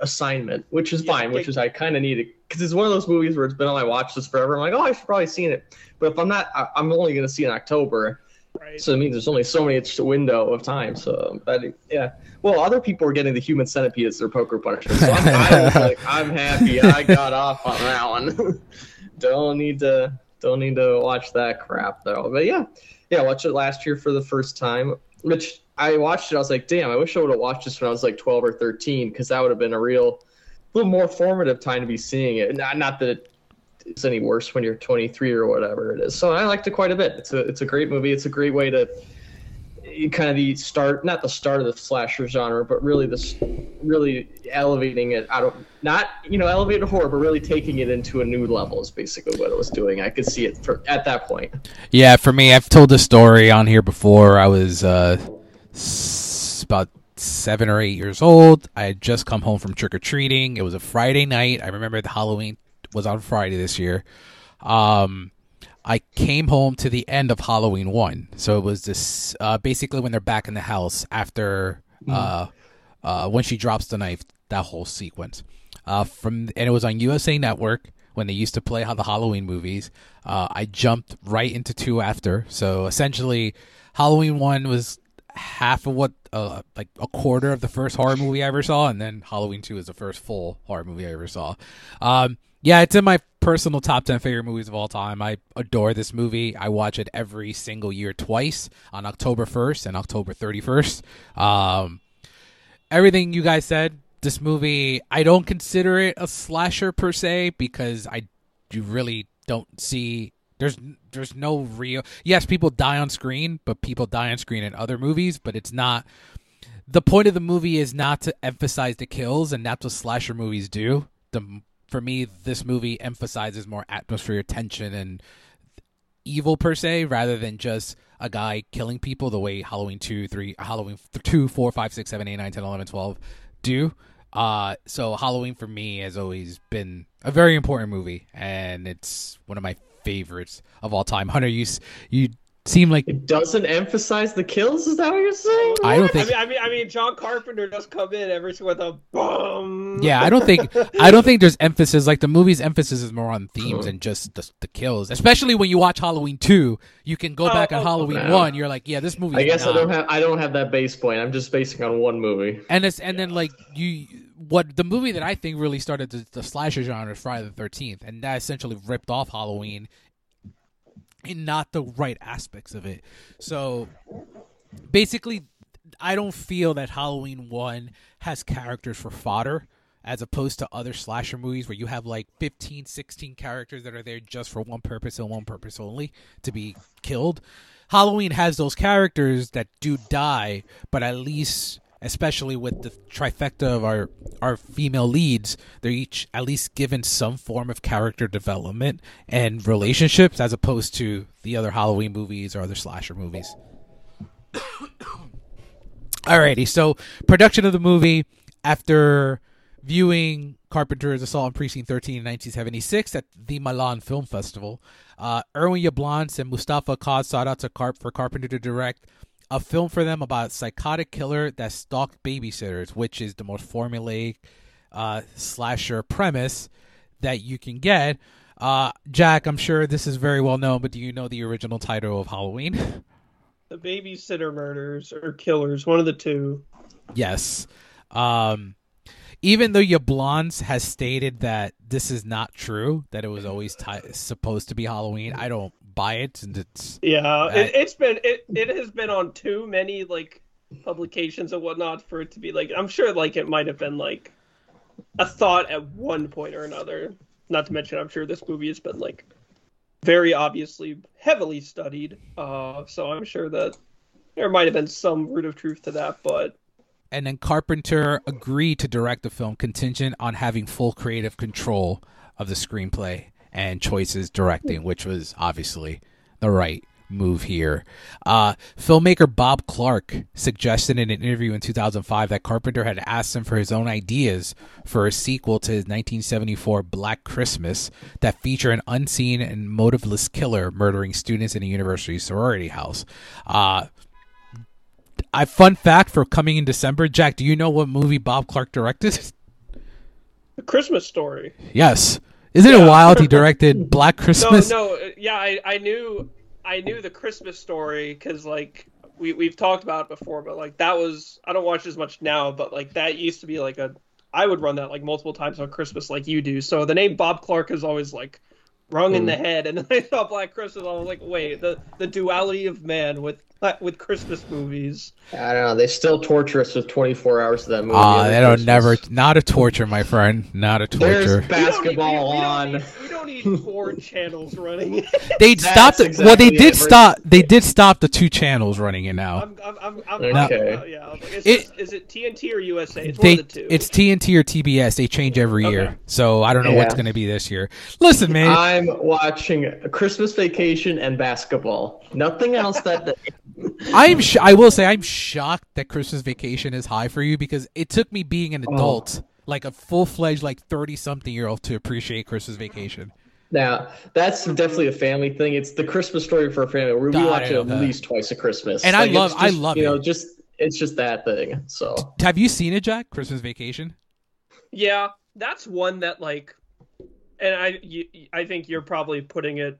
assignment, which is Yeah, fine, which is I kind of needed because it's one of those movies where it's been on my watch list forever. I'm like, oh, I should probably seen it, but if I'm not, I- I'm only gonna see it in October, right so it means there's only so many it's a window of time. So, but yeah. Well, other people are getting the human centipede as their poker punishment, so I'm, I was *laughs* like, I'm happy I got off on that one. *laughs* don't need to don't need to watch that crap though. But yeah, yeah, I watched it last year for the first time. Which I watched it, I was like, damn, I wish I would have watched this when I was like 12 or 13 because that would have been a real, little more formative time to be seeing it. Not, not that it's any worse when you're 23 or whatever it is. So I liked it quite a bit. It's a it's a great movie. It's a great way to kind of the start, not the start of the slasher genre, but really this, really elevating it out of not you know elevated horror, but really taking it into a new level is basically what it was doing. I could see it for, at that point. Yeah, for me, I've told this story on here before. I was uh, about seven or eight years old. I had just come home from trick or treating. It was a Friday night. I remember the Halloween was on Friday this year. Um, I came home to the end of Halloween one, so it was this uh, basically when they're back in the house after uh, uh, when she drops the knife. That whole sequence. Uh, from and it was on USA Network when they used to play the Halloween movies. Uh, I jumped right into two after. So essentially, Halloween one was half of what, uh, like a quarter of the first horror movie I ever saw, and then Halloween two is the first full horror movie I ever saw. Um, yeah, it's in my personal top 10 favorite movies of all time. I adore this movie. I watch it every single year twice on October 1st and October 31st. Um, everything you guys said, this movie, I don't consider it a slasher per se because I you really don't see there's there's no real yes people die on screen but people die on screen in other movies but it's not the point of the movie is not to emphasize the kills and that's what slasher movies do the for me this movie emphasizes more atmosphere tension and evil per se rather than just a guy killing people the way halloween 2 3 halloween 2 4 5 6 7 8 9 10 11 12 do. Uh so halloween for me has always been a very important movie and it's one of my favorites of all time. *laughs* Hunter you you seem like It doesn't emphasize the kills. Is that what you're saying? I don't I think mean, I mean, I mean, John Carpenter does come in every with a boom. Yeah, I don't think I don't think there's emphasis like the movie's emphasis is more on themes and just the, the kills. Especially when you watch Halloween two, you can go Oh, back on oh, Halloween no. one. You're like, yeah, this movie. I guess I don't have I don't have that base point. I'm just basing on one movie. And it's and then like you, what the movie that I think really started the, the slasher genre is Friday the Thirteenth, and that essentially ripped off Halloween in not the right aspects of it. So basically, I don't feel that Halloween one has characters for fodder. As opposed to other slasher movies where you have like 15, 16 characters that are there just for one purpose and one purpose only to be killed. Halloween has those characters that do die, but at least especially with the trifecta of our our female leads, they're each at least given some form of character development and relationships as opposed to the other Halloween movies or other slasher movies. *coughs* Alrighty, so production of the movie after viewing Carpenter's Assault on Precinct 13 in 1976 at the Milan Film Festival, uh, Irwin Yablans and Moustapha Akkad sought out to Carp for Carpenter to direct a film for them about a psychotic killer that stalked babysitters, which is the most formulaic uh, slasher premise that you can get. Uh, Jack, I'm sure this is very well known, but do you know the original title of Halloween? The babysitter murders or killers, one of the two. Yes. Um, even though Yablans has stated that this is not true, that it was always ti supposed to be Halloween, I don't buy it, and it's Yeah, it, it's been it, it has been on too many like publications and whatnot for it to be like. I'm sure like it might have been like a thought at one point or another. Not to mention, I'm sure this movie has been like very obviously heavily studied. Uh, so I'm sure that there might have been some root of truth to that, but and then Carpenter agreed to direct the film contingent on having full creative control of the screenplay and choices directing, which was obviously the right move here. Uh, filmmaker Bob Clark suggested in an interview in 2005 that Carpenter had asked him for his own ideas for a sequel to his 1974 Black Christmas that feature an unseen and motiveless killer murdering students in a university sorority house. Uh, I fun fact for coming in December, Jack. Do you know what movie Bob Clark directed? the Christmas story. yes. Isn't it wild? He directed *laughs* Black Christmas. no, uh, yeah, I, I knew, I knew the Christmas story because like we we've talked about it before, but like that was I don't watch as much now, but like that used to be like a I would run that like multiple times on Christmas, like you do. So the name Bob Clark is always like rung in the head, and then *laughs* I saw Black Christmas, I was like, wait, the the duality of man with *laughs* with Christmas movies. I don't know. They still torture us with 24 hours of that movie. Ah, every they don't Christmas. never. Not a torture, my friend. Not a There's torture. We need- basketball we, we on. Don't need, we don't need four *laughs* channels running. They That's stopped. it well, they did it. stop. They did stop the two channels running it now. I'm, I'm, I'm, I'm Okay. uh, yeah. Is, It- it, is it TNT or USA? It's They one of the two. it's TNT or TBS. They change every Okay. year, so I don't know what's going to be this year. Listen, man. I'm watching Christmas Vacation and basketball. Nothing else that day. *laughs* I'm. Sh- I will say I'm shocked that Christmas Vacation is high for you because it took me being Oh. an adult, like a full fledged, like thirty something year old, to appreciate Christmas Vacation. Now, that's definitely a family thing. It's the Christmas story for a family. We Got watch it, it at okay. least twice a Christmas. And I it's love- I love you know, it. just it's just that thing. So Have you seen it, Jack? Christmas Vacation. Yeah, that's one that like, and I you, I think you're probably putting it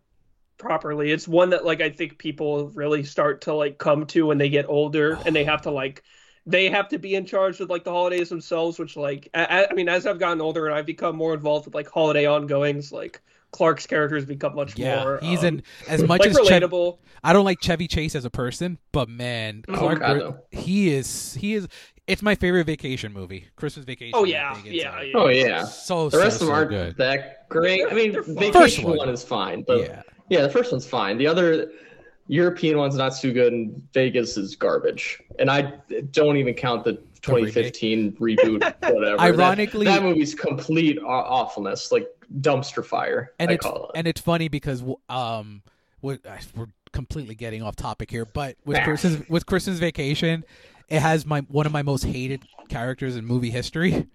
properly. It's one that like I think people really start to like come to when they get older and they have to like they have to be in charge with like the holidays themselves. Which like I, I mean, as I've gotten older and I've become more involved with like holiday ongoings, like Clark's characters become much Yeah, more. he's um, in as much like as Chev- relatable. I don't like Chevy Chase as a person, but man, Oh, Clark, God, Gr- he is he is. It's my favorite vacation movie, Christmas Vacation. Oh yeah, yeah, yeah. oh yeah. So The rest so, of them so aren't good. that great. I mean, They're vacation First one. one. is fine, but Yeah. yeah. the first one's fine. The other European one's not too good, and Vegas is garbage. And I don't even count the 2015 reboot, *laughs* whatever. Ironically- that, movie's complete awfulness, like dumpster fire. and I it's call it. and it's funny because um we we're completely getting off topic here, but with. Christmas with Christmas Vacation, it has my one of my most hated characters in movie history.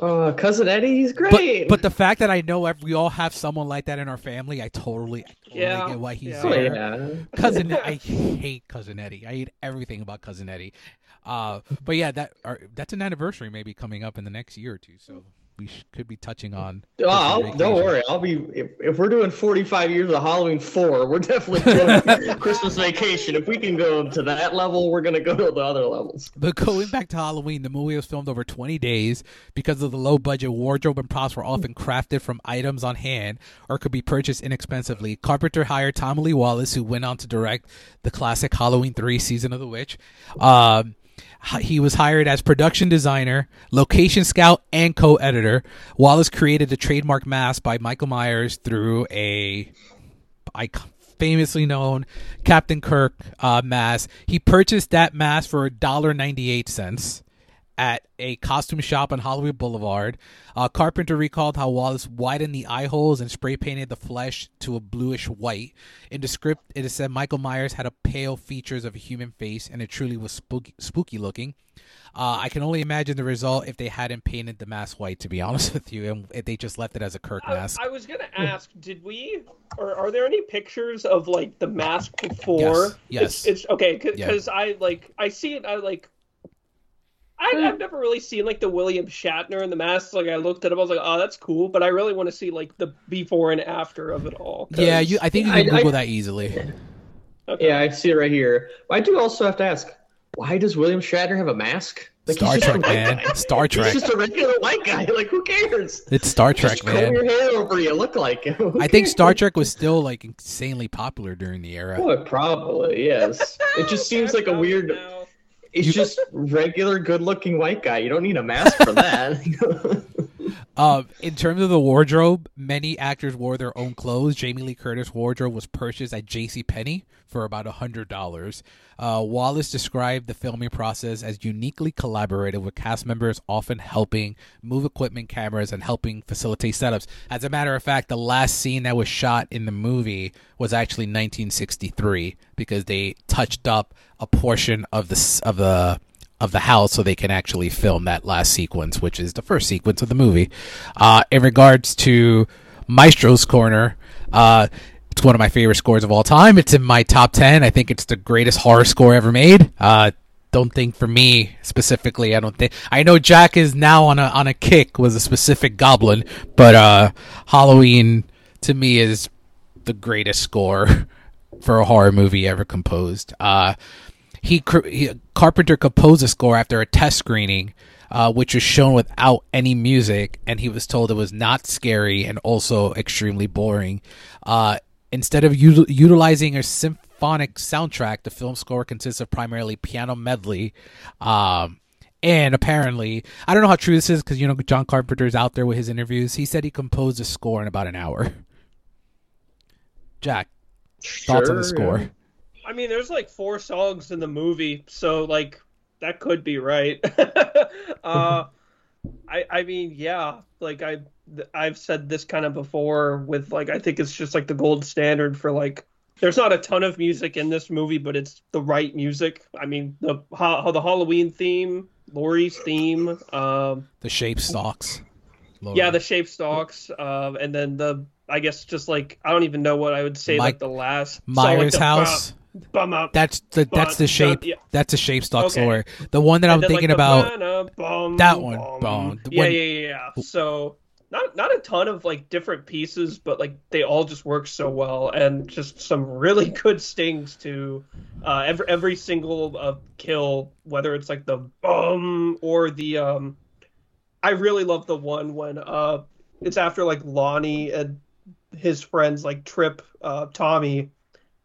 Uh, cousin Eddie, he's great. but the fact that I know ev- we all have someone like that in our family, I totally, I totally Yeah, get why he's yeah. oh, there. yeah. cousin *laughs* i hate cousin eddie i hate everything about cousin eddie uh but yeah that are, that's an anniversary maybe coming up in the next year or two so we sh- could be touching on Oh, I'll, don't worry. I'll be if, if we're doing 45 years of Halloween 4, we're definitely doing *laughs* Christmas vacation. If we can go to that level, we're gonna go to the other levels. But going back to Halloween, the movie was filmed over 20 days because of the low budget. Wardrobe and props were often crafted from items on hand or could be purchased inexpensively. Carpenter hired Tommy Lee Wallace, who went on to direct the classic Halloween 3 Season of the Witch. Um, he was hired as production designer, location scout, and co editor. Wallace created the trademark mask by Michael Myers through a famously known Captain Kirk uh, mask. He purchased that mask for a dollar ninety-eight $1.98 at a costume shop on Hollywood Boulevard. Uh, Carpenter recalled how Wallace widened the eye holes and spray painted the flesh to a bluish white. In the script, it is said Michael Myers had a pale features of a human face, and it truly was spooky, spooky looking. Uh, I can only imagine the result if they hadn't painted the mask white. To be *laughs* honest with you, and if they just left it as a Kirk I, mask. I was gonna ask, did we, or are there any pictures of like the mask before? Yes, yes. It's, it's okay because Yeah. I like I see it. I like. I, I've never really seen like the William Shatner and the mask. Like I looked at him, I was like, "Oh, that's cool," but I really want to see like the before and after of it all. yeah, you, I think you can I- Google that easily. Okay. Yeah, I see it right here. I do also have to ask, why does William Shatner have a mask? Like, Star he's just a Trek, man. guy. Star Trek. He's just a regular white guy. Like, who cares? It's Star Trek, just comb man. your hair over you. Look like him. I think? Star Trek was still like insanely popular during the era. Oh, it probably yes. It just *laughs* seems like a weird. Now- He's You- just regular, good-looking white guy. You don't need a mask for that. *laughs* *laughs* Uh, in terms of the wardrobe, many actors wore their own clothes. Jamie Lee Curtis' wardrobe was purchased at J.C. Penney for about hundred dollars. Uh, Wallace described the filming process as uniquely collaborative, with cast members often helping move equipment, cameras, and helping facilitate setups. As a matter of fact, the last scene that was shot in the movie was actually 1963 because they touched up a portion of the of the of the house so they can actually film that last sequence, which is the first sequence of the movie. Uh, in regards to Maestro's Corner, uh, it's one of my favorite scores of all time. It's in my top 10. I think it's the greatest horror score ever made. Uh, don't think for me specifically. I don't think I know Jack is now on a on a kick with a specific goblin, but uh, Halloween to me is the greatest score *laughs* for a horror movie ever composed. He, he Carpenter composed a score after a test screening, uh, which was shown without any music, and he was told it was not scary and also extremely boring. Uh, instead of util- utilizing a symphonic soundtrack, the film score consists of primarily piano medley. Um, and apparently, I don't know how true this is because you know John Carpenter's out there with his interviews. He said he composed a score in about an hour. *laughs* Jack, thoughts on the score? yeah. I mean, there's like four songs in the movie, so like that could be right. *laughs* uh, I I mean, yeah, like I I've said this kind of before with like I think it's just like the gold standard for like. There's not a ton of music in this movie, but it's the right music. I mean, the how the Halloween theme, Laurie's theme, um, The shape stalks. yeah, the shape stalks, um, and then the I guess just like I don't even know what I would say Mike- like the last Myers like the house. Bum, bum up. That's the that's the shape. yeah. That's the shape stalks Okay. lore. The one that I'm And then, like, thinking the about. bum, that one, bum. bum. Yeah, yeah, yeah, yeah. So not not a ton of like different pieces, but like they all just work so well, and just some really *laughs* good stings to uh, every every single uh, kill, whether it's like the bum or the um. I really love the one when uh, it's after like Lonnie and his friends like trip uh Tommy,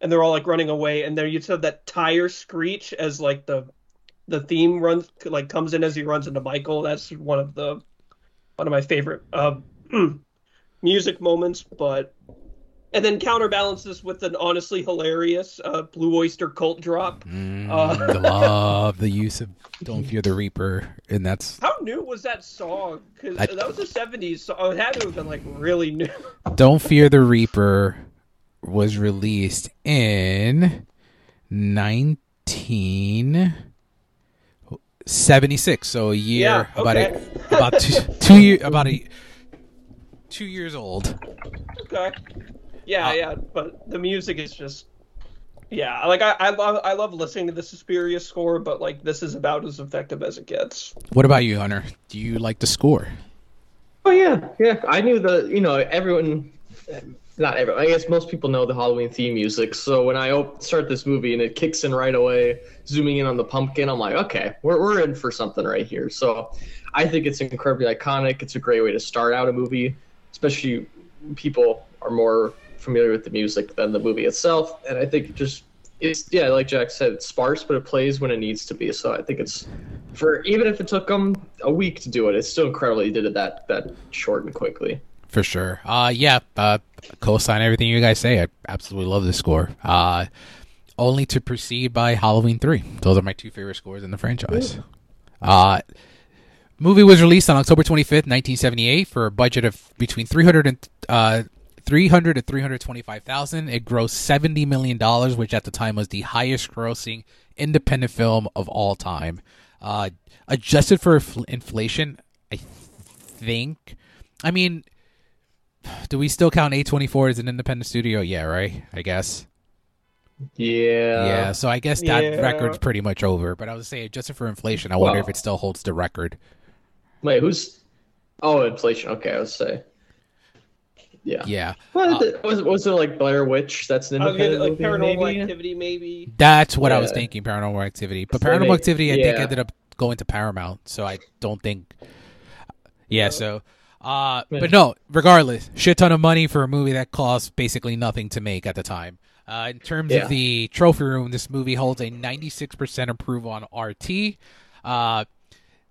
and they're all like running away, and there you just have that tire screech as like the the theme runs like comes in as he runs into Michael. That's one of the one of my favorite uh, *clears throat* music moments. But and then counterbalance this with an honestly hilarious uh, Blue Oyster Cult drop. Mm, Uh, *laughs* love the use of "Don't Fear the Reaper," and that's How new was that song? Because that was a '70s song. It had to have been like really new. "Don't Fear the Reaper" was released in nineteen seventy six. So a year, Yeah, about okay. a, about two, *laughs* two year, about a two years old. Okay. Yeah, Uh, yeah, but the music is just yeah, like I, I love I love listening to the Suspiria score, but like this is about as effective as it gets. What about you, Hunter? Do you like the score? Oh yeah, yeah. I knew the you know everyone, not everyone. I guess most people know the Halloween theme music. So when I op- start this movie and it kicks in right away, zooming in on the pumpkin, I'm like, okay, we're we're in for something right here. So I think it's incredibly iconic. It's a great way to start out a movie, especially people are more familiar with the music than the movie itself. And I think it just it's yeah, like Jack said, it's sparse, but it plays when it needs to be. So I think it's for even if it took them a week to do it, it's still incredible he did it that that short and quickly. For sure. Uh yeah, uh co-sign everything you guys say. I absolutely love this score. Uh only to proceed by Halloween 3. Those are my two favorite scores in the franchise. Uh movie was released on October 25th, 1978 for a budget of between 300 and uh 300 to 325,000. It grossed 70 million dollars, which at the time was the highest grossing independent film of all time. Uh adjusted for infl- inflation, I think I mean do we still count A24 as an independent studio? Yeah, right? I guess. Yeah. yeah, so I guess that Yeah. record's pretty much over. But I was saying, just for inflation, I wonder Well- if it still holds the record. Wait, who's? Oh, inflation. Okay, I was say. Yeah. Yeah, Well, Uh, was was it like Blair Witch? That's an I was gonna, independent like paranormal maybe? activity maybe. that's what I was thinking. Paranormal Activity, but So Paranormal they- Activity, I think ended up going to Paramount. So I don't think. Yeah. So, uh, but no. Regardless, shit ton of money for a movie that cost basically nothing to make at the time. Uh, in terms Yeah. of the trophy room, this movie holds a 96% approval on RT. Uh,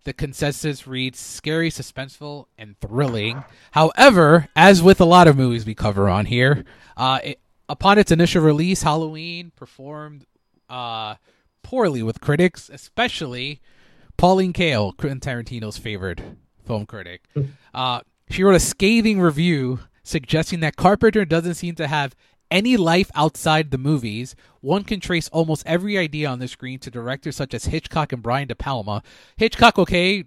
the consensus reads scary, suspenseful, and thrilling. However, as with a lot of movies we cover on here, uh, it, upon its initial release, Halloween performed uh, poorly with critics, especially Pauline Kael, Quentin Tarantino's favorite film critic. Uh, she wrote a scathing review suggesting that Carpenter doesn't seem to have any life outside the movies. One can trace almost every idea on the screen to directors such as Hitchcock and Brian De Palma. Hitchcock, okay,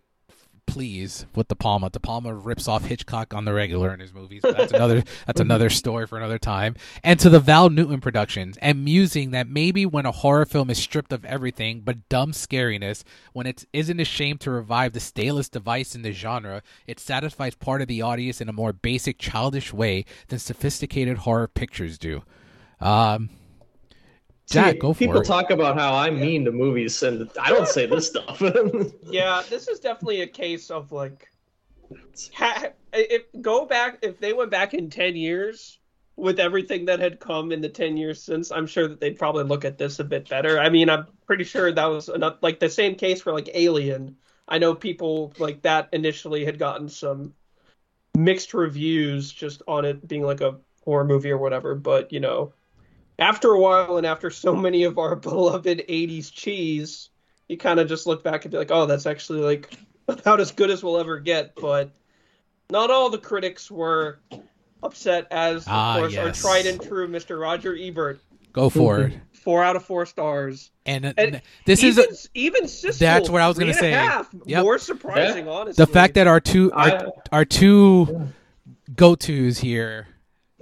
please with De Palma. De Palma rips off Hitchcock on the regular in his movies. But that's another *laughs* that's another story for another time. And to the Val Lewton Productions, and musing that maybe when a horror film is stripped of everything but dumb scariness, when it isn't ashamed to revive the stalest device in the genre, it satisfies part of the audience in a more basic, childish way than sophisticated horror pictures do. Um, Jack, See, go for People it. talk about how I'm mean to movies, and I don't say this stuff. *laughs* Yeah, this is definitely a case of like, *laughs* ha- if go back if they went back in ten years with everything that had come in the ten years since, I'm sure that they'd probably look at this a bit better. I mean, I'm pretty sure that was enough, like the same case for like Alien. I know people like that initially had gotten some mixed reviews just on it being like a horror movie or whatever, but you know, after a while and after so many of our *laughs* beloved 80s cheese, you kind of just look back and be like, oh, that's actually like *laughs* about as good as we'll ever get. But not all the critics were upset, as of Ah, course our tried and true Mr. Roger Ebert, Go for it. four out of four stars. And, uh, And this is even even Siskel, That's what I was gonna three and a say. half. Yep. More surprising, honestly. the fact that our two our, I- our two go tos here.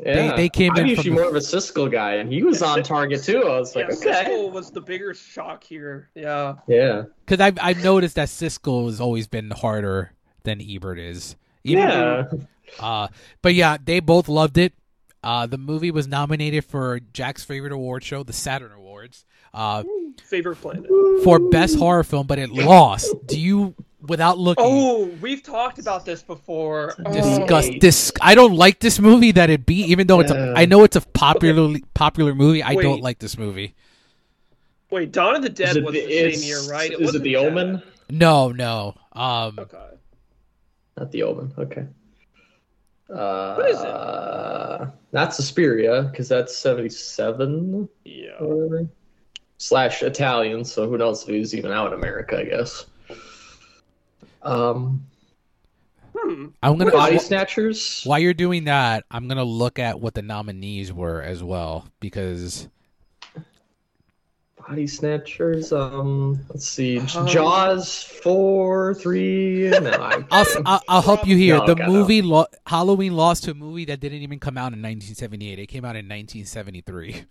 Yeah. they came I'm in usually from- more of a Siskel guy, and he was on target too. I was like, yeah, okay, Siskel was the bigger shock here. Yeah. yeah, Because I've I've noticed that Siskel has always been harder than Ebert is. Even- yeah. Uh, but yeah, they both loved it. Uh, the movie was nominated for Jack's favorite award show, the Saturn Awards, uh, Favorite planet. for best horror film, but it lost. Do you, without looking, Oh, we've talked about this before. Oh. discuss this? I don't like this movie that it beat, even though it's a. Yeah. I know it's a popular popular movie. I don't like this movie. Wait, Dawn of the Dead Is it was the, the same year, right? is it the Dead. Omen? No, no. Um, Okay. Not the Omen. Okay. Uh, What is it? Not Suspiria, because that's seventy-seven Yeah. Slash Italian, so who knows if he was even out in America? I guess. Um, Hmm. I'm gonna. Body Snatchers. While you're doing that, I'm gonna look at what the nominees were as well because Body Snatchers. Um, let's see, Um, Jaws four, three. No, I, *laughs* I'll, s- I'll, I'll help you here. No, the okay, no. movie lo- Halloween lost to a movie that didn't even come out in 1978. It came out in 1973.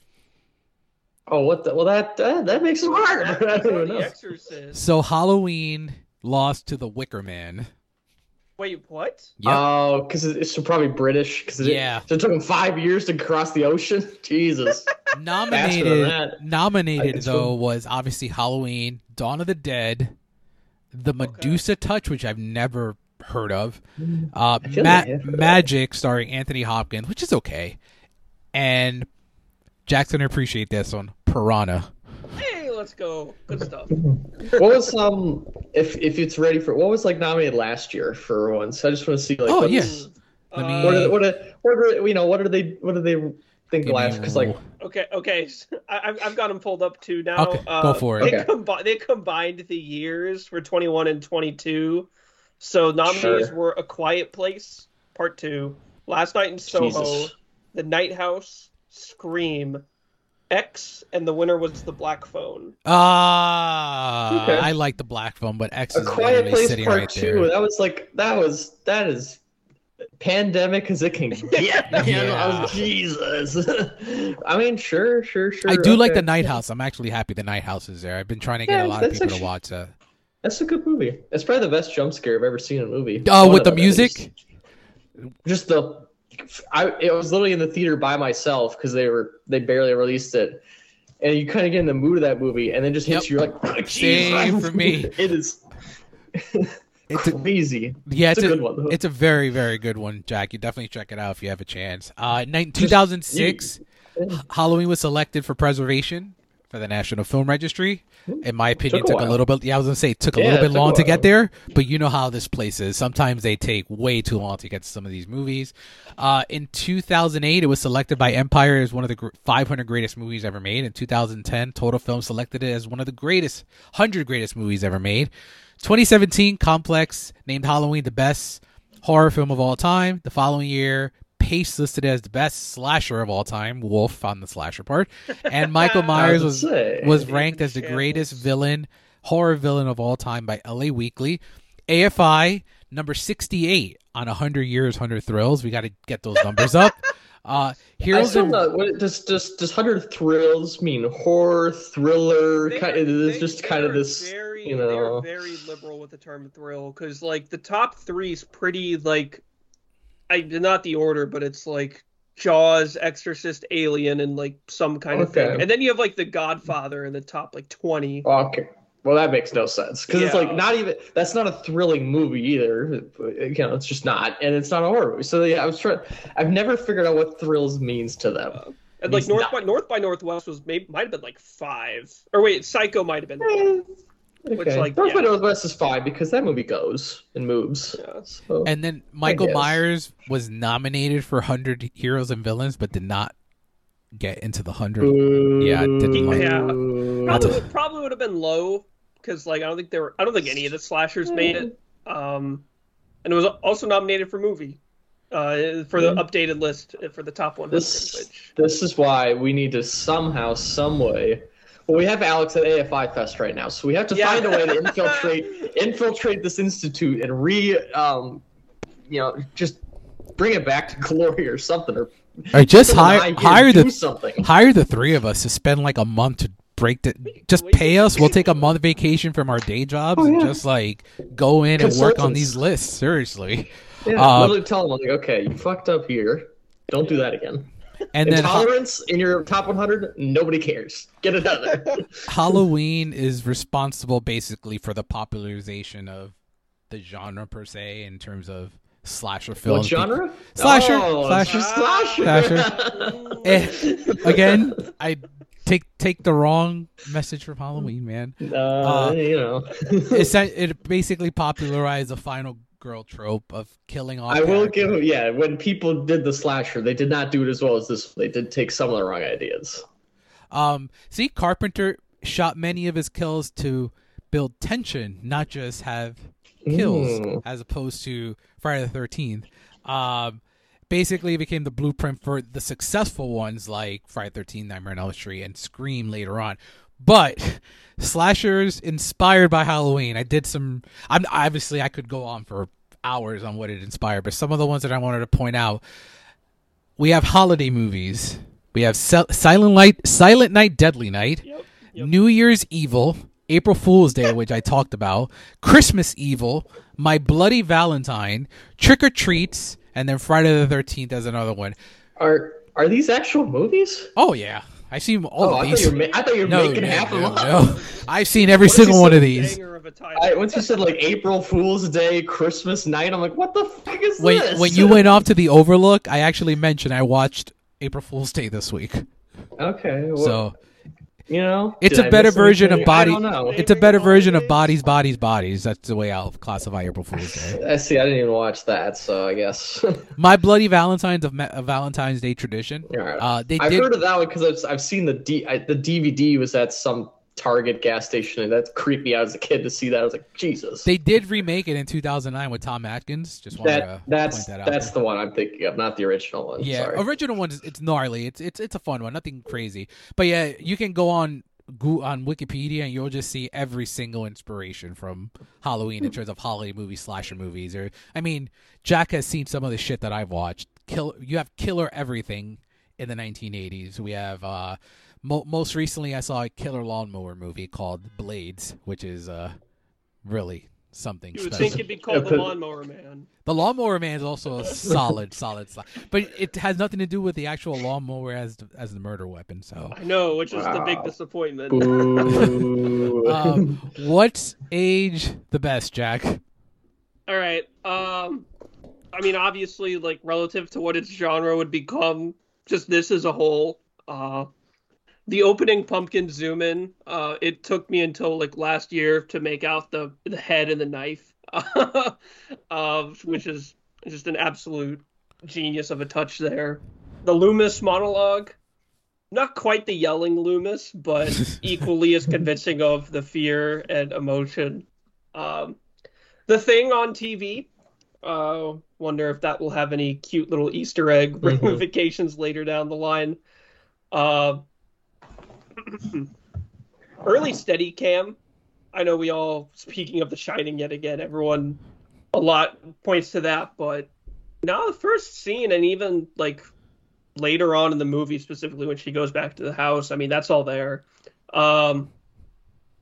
oh, what? The, well, that that, that makes it hard. *laughs* I don't even The know. Exorcist. So Halloween lost to The Wicker Man. Wait, what? Yep. Oh, because it's probably British. Because Yeah. so it took them five years to cross the ocean. *laughs* Jesus. *laughs* nominated nominated though we'll- was obviously Halloween, Dawn of the Dead, The Medusa Touch, which I've never heard of, uh, Ma- like I of. Magic starring Anthony Hopkins, which is okay, and Jackson appreciate this one, Piranha. Hey, let's go. Good stuff. *laughs* what was um if if it's ready for what was like nominated last year for once? I just want to see like Oh, what's- yeah. Let Uh, me- what are, what are, what are you know what are they what do they think Give last because like Okay, okay. s- *laughs* I, have I've got them pulled up too now. Okay, uh, go for it. They, Okay. combi- they combined the years for 21 and 22. So nominees Sure. were A Quiet Place, Part 2, Last Night in Soho, Jesus. The Night House, Scream, X, and the winner was The Black Phone. Ah, Okay. I like the black phone, but X a is quiet place sitting part right two there. that was like that was that is pandemic as it can *laughs* get man. I Yeah. was Jesus *laughs* I mean sure sure sure I do like the Night House. I'm actually happy the Night House is there. I've been trying to get Yeah, a lot of that's people to watch that. that's a good movie it's probably the best jump scare I've ever seen in a movie Oh, One with the music? least. just the I it was literally in the theater by myself because they were they barely released it, and you kind of get in the mood of that movie, and then just hits Yep. you like "Oh, Same for me. *laughs* It is It's a, crazy. yeah, It's it's, a a, good one. It's a very, very good one, Jack. You definitely check it out if you have a chance. Uh, nine, 2006, Halloween was selected for preservation for the National Film Registry. In my opinion, Took a took a little bit. Yeah, I was gonna say it took a Yeah, little bit long to get there, but you know how this place is. Sometimes they take way too long to get to some of these movies. Uh, in 2008, it was selected by Empire as one of the 500 greatest movies ever made. In 2010, Total Film selected it as one of the greatest 100 greatest movies ever made. 2017, Complex named Halloween the best horror film of all time. The following year, Paste listed as the best slasher of all time. Wolf on the slasher part, *laughs* and Michael Myers was say. was ranked as the Shambles. greatest villain, horror villain of all time by LA Weekly. AFI number 68 on 100 Years, 100 Thrills. We got to get those numbers up. *laughs* Uh, I Heroes still and not. What does does does hundred thrills mean? Horror, thriller. They- kind, it is they- just kind of this. Very, you know. very liberal with the term thrill because, like, the top three is pretty like, I not the order, but it's like Jaws, Exorcist, Alien, and like some kind of Okay. thing. And then you have like The Godfather in the top like twenty. Okay. Well, that makes no sense because it's like not even that's not a thrilling movie either. You know, it's just not, and it's not a horror movie. So yeah, I was trying. I've never figured out what thrills means to them. Uh, and like North not- by North by Northwest was maybe might have been like five. Or wait, Psycho might have been. Eh, Eh, Which, like, North by yeah. Northwest is fine because that movie goes and moves. Yeah. So, and then Michael. Myers was nominated for 100 Heroes and Villains, but did not get into the 100. Yeah, didn't like- Yeah. Boo. That's Probably, probably would have been low because like I don't think there were. I don't think any of the slashers made it. Um, and it was also nominated for movie. Uh, for the updated list uh, for the top 100. This Which, this is why we need to somehow, some way. Well, we have Alex at AFI Fest right now, so we have to Yeah. find a way to *laughs* infiltrate infiltrate this institute and re, um, you know, just bring it back to *laughs* glory or something, or Or just put an eye hire hire the something. hire the three of us to spend like a month to break the just pay us we'll take a month vacation from our day jobs Oh, and just like go in and work on these lists seriously Yeah, uh, literally tell them like, okay, you fucked up here. Don't do that again. And then ha- Intolerance in your top 100, nobody cares. Get it out of there. *laughs* halloween is responsible basically for the popularization of the genre per se in terms of slasher films what genre? Slasher, Oh, slasher, slasher. *laughs* Eh, again i take take the wrong message from halloween man Uh, you know. *laughs* it it basically popularized the final girl trope of killing off I will characters. give yeah, when people did the slasher, they did not do it as well as this. They did take some of the wrong ideas. Um, see, Carpenter shot many of his kills to build tension, not just have kills, Mm. as opposed to Friday the Thirteenth. Um, basically, became the blueprint for the successful ones like Friday the Thirteenth, Nightmare on Elm Street, and Scream later on. But slashers inspired by Halloween. I did some. I'm obviously I could go on for hours on what it inspired, but some of the ones that I wanted to point out. We have holiday movies. We have Silent Night, Silent Night, Deadly Night, Yep. Yep. New Year's Evil, April Fool's Day, *laughs* which I talked about, Christmas Evil, My Bloody Valentine, Trick or Treats, and then Friday the Thirteenth as another one. Are are these actual movies? Oh yeah, I've seen all Oh, of I thought these. you were, ma- I thought you were no, making no, half of no, them. no. I've seen every What single one of these. of? I, once you said like April Fool's Day, Christmas night, I'm like, what the fuck is When this? when you went off to the Overlook, I actually mentioned I watched April Fool's Day this week. okay, well, So you know, it's did a I better version of body. I don't know. It's a better version of bodies, bodies, bodies. That's the way I'll classify April Fool's Day. I see. I didn't even watch that, so I guess. *laughs* My Bloody Valentine's of Ma- a Valentine's Day tradition. Right. Uh, they I've did. heard of that one because I've, I've seen the D, I, the DVD was at some Target gas station, and that creeped me out as a kid to see that. I was like, Jesus. They did remake it in 2009 with Tom Atkins. Just wanted that to that's point that out. that's there. the one I'm thinking of, not the original one. yeah. Sorry. Original one it's gnarly. It's it's it's a fun one. Nothing crazy. But yeah, you can go on on Wikipedia and you'll just see every single inspiration from Halloween in terms of holiday movies, slasher movies. Or I mean, Jack has seen some of the shit that I've watched. Kill you have killer everything in the 1980s. We have uh mo- most recently I saw a killer lawnmower movie called Blades, which is uh really something You would special. think it'd be called the Lawnmower Man. The Lawnmower Man is also a solid, *laughs* solid slot, but it has nothing to do with the actual lawnmower as the, as the murder weapon. So, I know, which is the big disappointment. *laughs* Um, what's age the best, Jack? All right. Um, I mean, obviously, like relative to what its genre would become, just this as a whole. Uh, the opening pumpkin zoom in. Uh, it took me until like last year to make out the the head and the knife. *laughs* uh, which is just an absolute genius of a touch there. The Loomis monologue. Not quite the yelling Loomis, but *laughs* equally as convincing of the fear and emotion. Um, the thing on TV. Uh, wonder if that will have any cute little Easter egg Mhm. ramifications later down the line. Uh, *laughs* early steady cam. I know we all speaking of The Shining yet again. Everyone a lot points to that, but now the first scene and even like later on in the movie, specifically when she goes back to the house. I mean, that's all there. Um,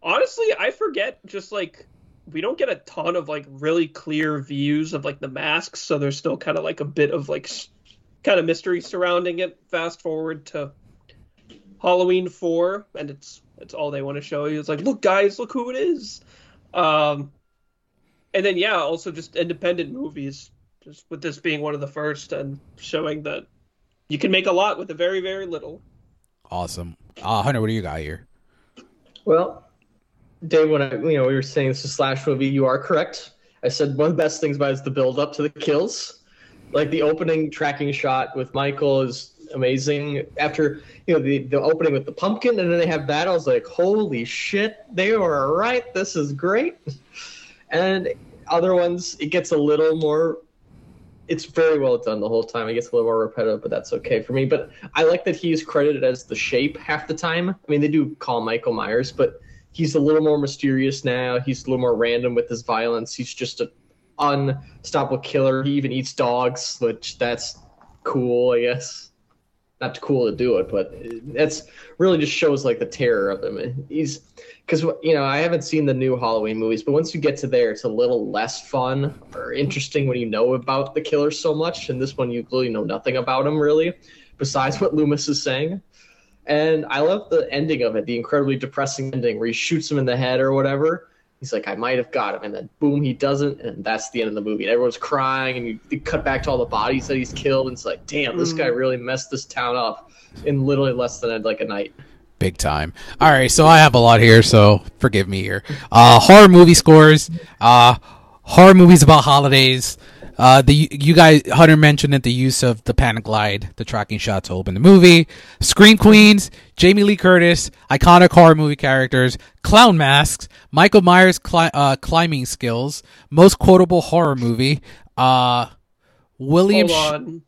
honestly, I forget just like we don't get a ton of like really clear views of like the masks, so there's still kind of like a bit of like kind of mystery surrounding it. Fast forward to Halloween four, and it's it's all they want to show you. It's like, look, guys, look who it is. Um, and then yeah, also just independent movies. Just with this being one of the first, and showing that you can make a lot with a very very little. Awesome, uh, Hunter. What do you got here? Well, Dave, when I, you know we were saying this is a slash movie, you are correct. I said one of the best things about it is the build up to the kills. Like the opening tracking shot with Michael is amazing. After you know the the opening with the pumpkin, and then they have that, I was like, holy shit, they were right. This is great. *laughs* And other ones, it gets a little more. It's very well done the whole time. It gets a little more repetitive, but that's okay for me. But I like that he's credited as the shape half the time. I mean, they do call Michael Myers, but he's a little more mysterious now. He's a little more random with his violence. He's just an unstoppable killer. He even eats dogs, which that's cool, I guess. Not cool to do it, but that's really just shows like the terror of him. He's because you know I haven't seen the new Halloween movies, but once you get to there, it's a little less fun or interesting when you know about the killer so much. And this one, you really know nothing about him really, besides what Loomis is saying. And I love the ending of it, the incredibly depressing ending where he shoots him in the head or whatever. He's like, I might have got him, and then boom, he doesn't, and that's the end of the movie. And everyone's crying, and you, you cut back to all the bodies that he's killed, and it's like, damn, this guy really messed this town up in literally less than like a night. Big time. All right, so I have a lot here, so forgive me here. Uh, horror movie scores. Uh, horror movies about holidays. Uh, the you guys Hunter mentioned it, the use of the Panaglide, the tracking shot to open the movie. Scream Queens, Jamie Lee Curtis, iconic horror movie characters, clown masks, Michael Myers cli- uh, climbing skills, most quotable horror movie. Uh, William. Hold Sh- on.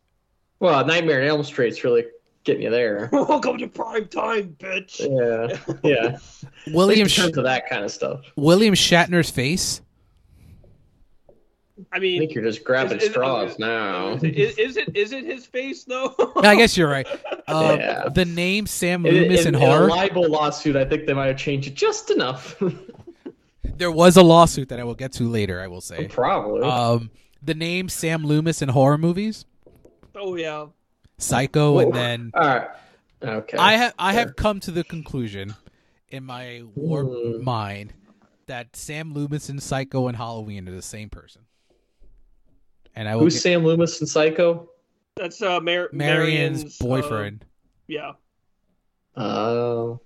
Well, Nightmare on Elm Street's really getting you there. *laughs* Welcome to prime time, bitch. Yeah, yeah. William in Sh- terms of that kind of stuff, William Shatner's face. I I mean, think you're just grabbing Is- is- straws now. is, is it is it his face though? *laughs* I guess you're right. Um, Yeah. The name Sam In, Loomis in, in, in a horror. libel lawsuit, I think they might have changed it just enough. *laughs* there was a lawsuit that I will get to later. I will say. Probably. Um, the name Sam Loomis in horror movies, oh yeah. Psycho, Whoa. and then All right. Okay. I have I Fair. have come to the conclusion in my warped Hmm. mind that Sam Loomis and Psycho and Halloween are the same person. And I will Who's get Sam Loomis in Psycho? That's uh Mar- Marianne's, uh, boyfriend yeah. Oh,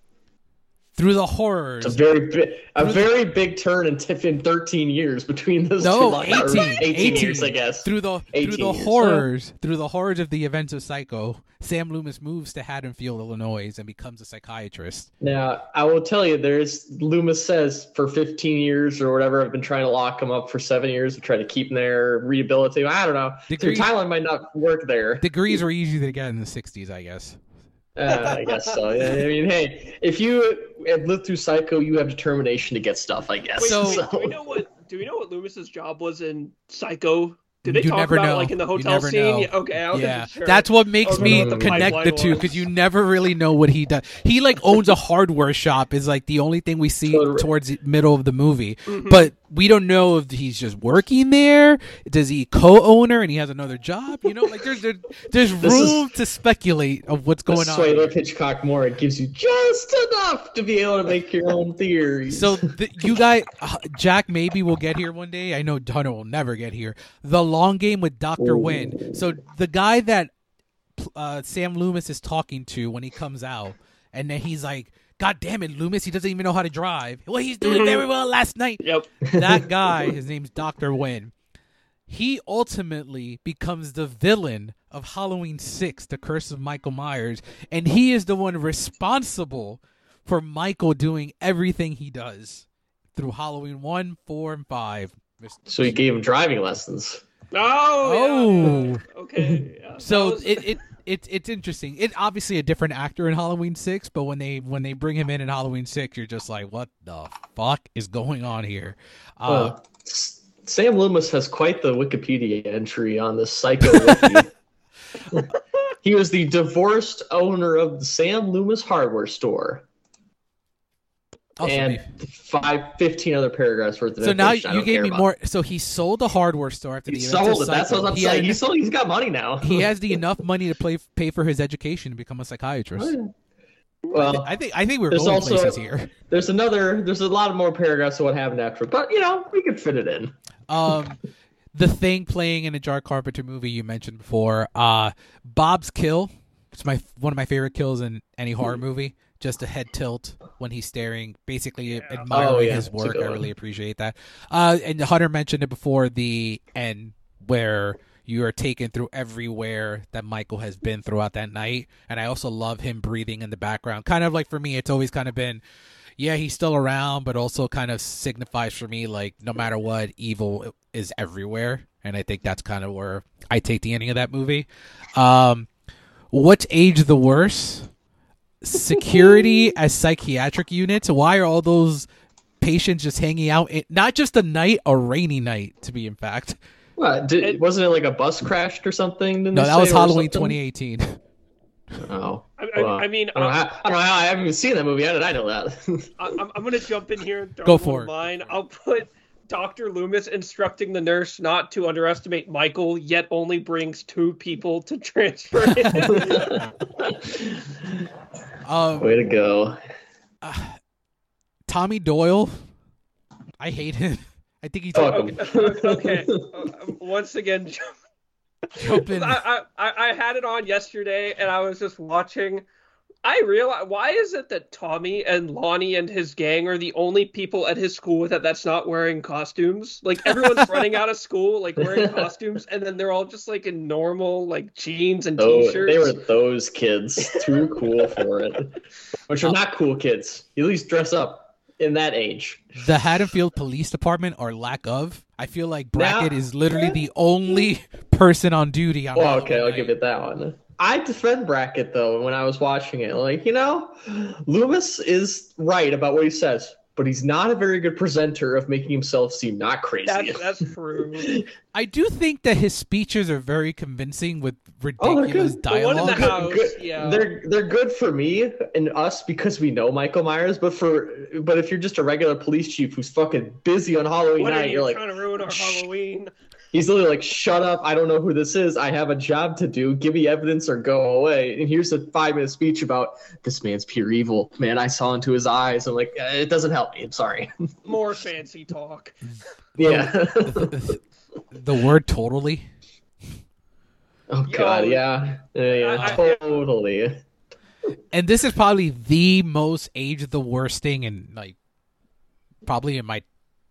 through the horrors. it's a very big, a Through the- very big turn in, in 13 years between those No, two. li- 18, 18, 18. years, I guess. through the through the years. horrors through the horrors of the events of Psycho, Sam Loomis moves to Haddonfield, Illinois, and becomes a psychiatrist. Now, I will tell you, there's Loomis says for 15 years or whatever, I've been trying to lock him up for seven years to try to keep him there, rehabilitate him. I don't know. So Degree- your timeline might not work there. Degrees were easy to get in the '60s, I guess. Uh, I guess so. Yeah, I mean, hey, if you have lived through Psycho, you have determination to get stuff. I guess. Wait, *laughs* So- wait, do we know what do we know what Loomis's job was in Psycho? Did they You talk never about know. like in the hotel scene? know. Yeah, okay, I Yeah, sure. that's what makes Okay, me the connect the two because you never really know what he does. He like owns a hardware shop. Is like the only thing we see So- towards the middle of the movie, Mhm. but we don't know if he's just working there. Does he co-owner and he has another job? You know, like there's there, *laughs* there's This is- room to speculate of what's going on. here. love Hitchcock more. It gives you just enough to be able to make your *laughs* own theories. So the, you guys, uh, Jack maybe will get here one day. I know Hunter will never get here. The long game with Doctor Ooh. Wynn. So the guy that uh, Sam Loomis is talking to when he comes out, and then he's like, "God damn it, Loomis! He doesn't even know how to drive. Well, he's doing very well last night." Yep. That *laughs* guy, his name's Doctor Wynn. He ultimately becomes the villain of Halloween Six: The Curse of Michael Myers, and he is the one responsible for Michael doing everything he does through Halloween one, four, and five. So he gave him driving lessons. Oh. Oh. yeah. Okay. yeah, *laughs* So was- it, it it it's interesting. It obviously a different actor in Halloween Six, but when they when they bring him in in Halloween Six, you're just like, what the fuck is going on here? Uh, Uh, Sam Loomis has quite the Wikipedia entry on this Psycho *laughs* he was the divorced owner of the Sam Loomis hardware store. Also and me. five, 15 other paragraphs worth of so now you gave me about. more. So he sold the hardware store after He the sold it. That's what I'm he saying. Has, He sold. He's got money now. he *laughs* has the enough money to play, pay for his education to become a psychiatrist. Well, I think I think we're going also- places here. *laughs* there's another. There's a lot of more paragraphs of what happened after, but you know we could fit it in. Um, the thing playing in a John Carpenter movie you mentioned before. Uh, Bob's kill. It's my one of my favorite kills in any horror Hmm. movie. Just a head tilt when he's staring, basically admiring Oh, yeah. his work. I one. really appreciate that. Uh, and Hunter mentioned it before the end where you are taken through everywhere that Michael has been throughout that night. And I also love him breathing in the background. Kind of like for me, it's always kind of been yeah, he's still around, but also kind of signifies for me like no matter what, evil is everywhere, and I think that's kind of where I take the ending of that movie. Um, what's age the worse? Security as psychiatric units. Why are all those patients just hanging out? In, not just a night, a rainy night, to be in fact. What? Did, It- wasn't it like a bus crashed or something? No, that was say, Halloween something? 2018. Oh, I, I, well, I mean, I don't, know I, how, I don't know how. I haven't even seen that movie. How did I know that? I'm, I'm gonna jump in here. And Go one for it. Mine. I'll put Dr. Loomis instructing the nurse not to underestimate Michael, yet only brings two people to transfer him. *laughs* *laughs* Um, Way to go. *sighs* Tommy Doyle. I hate him. *laughs* I think he's Fuck okay. *laughs* okay. Uh, Once again, *laughs* jumping. I, I I had it on yesterday, and I was just watching. I realize why is it that Tommy and Lonnie and his gang are the only people at his school that that's not wearing costumes? Like everyone's *laughs* running out of school, like wearing costumes, and then they're all just like in normal like jeans and Oh, t-shirts. they were those kids. Too cool for it. Which are uh, not cool kids. You at least dress up in that age. the Haddonfield Police Department, or lack of, I feel like Brackett Now- is literally the only person on duty on. Well, okay, I'll night. give it that one. I defend Brackett though when I was watching it. Like, you know, Loomis is right about what he says, but he's not a very good presenter of making himself seem not crazy. That's that's true. I do think that his speeches are very convincing with Oh, they're ridiculous good. The one in the dialogue. house, Good- yeah. They're they're good for me and us because we know Michael Myers, but for but if you're just a regular police chief who's fucking busy on Halloween what are night, you you're like trying to ruin our "Shh." Halloween? He's literally like, Shut up, I don't know who this is. I have a job to do. Give me evidence or go away. And here's a five minute speech about this man's pure evil. Man, I saw into his eyes. I'm like, "Eh, it doesn't help me. I'm sorry. *laughs* More fancy talk. yeah. the word totally. oh god, Yo. yeah. Yeah, yeah, I- I- totally. And this is probably the most age of the worst thing in like probably in my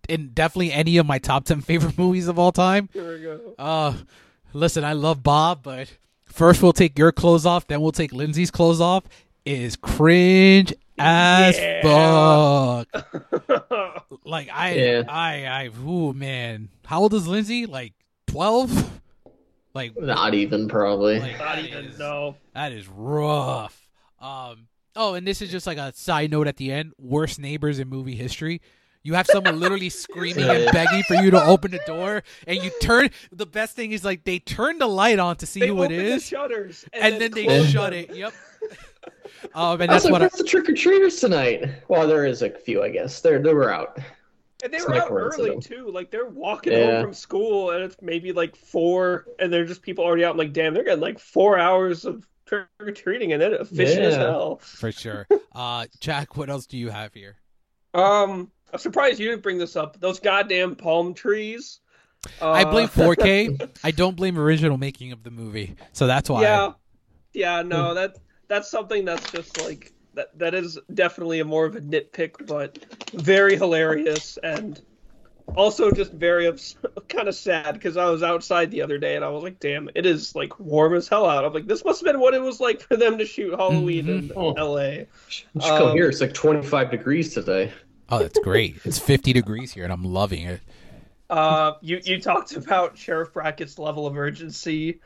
in definitely any of my top 10 favorite *laughs* movies of all time. Here we go. Uh listen, I love Bob, but first we'll take your clothes off, then we'll take Lindsay's clothes off is cringe as Yeah. fuck. *laughs* Like I Yeah. I I ooh man. How old is Lindsay? Like 12? Like Not even probably. like, Not even is- no. That is rough. Um. Oh, and this is just like a side note at the end. Worst neighbors in movie history. You have someone literally screaming and begging for you to open the door, and you turn. The best thing is like they turn the light on to see They who it open the shutters and then they close shut them. it. Yep. *laughs* Um, and I was that's like, what. I, the trick or treaters tonight? Well, there is a few, I guess. They're they were out. And they It's were out early too. Like they're walking Yeah. home from school, and it's maybe like four, and they're just people already out. I'm like, damn, they're getting like four hours of trick or treating, and then efficient as hell. for sure. *laughs* Uh, Jack, what else do you have here? Um, I'm surprised you didn't bring this up. Those goddamn palm trees. Uh, I blame 4K. *laughs* I don't blame original making of the movie, so that's why. Yeah, yeah, no, that that's something that's just like that. That is definitely a more of a nitpick, but very hilarious and also just very ups- *laughs* kind of sad because I was outside the other day and I was like, damn, it is like warm as hell out. I'm like, this must have been what it was like for them to shoot Halloween in Oh. L.A. Just come Um, here. It's like 25 degrees today. Oh, that's great. It's 50 degrees here, and I'm loving it. Uh, you you talked about Sheriff Brackett's level of urgency,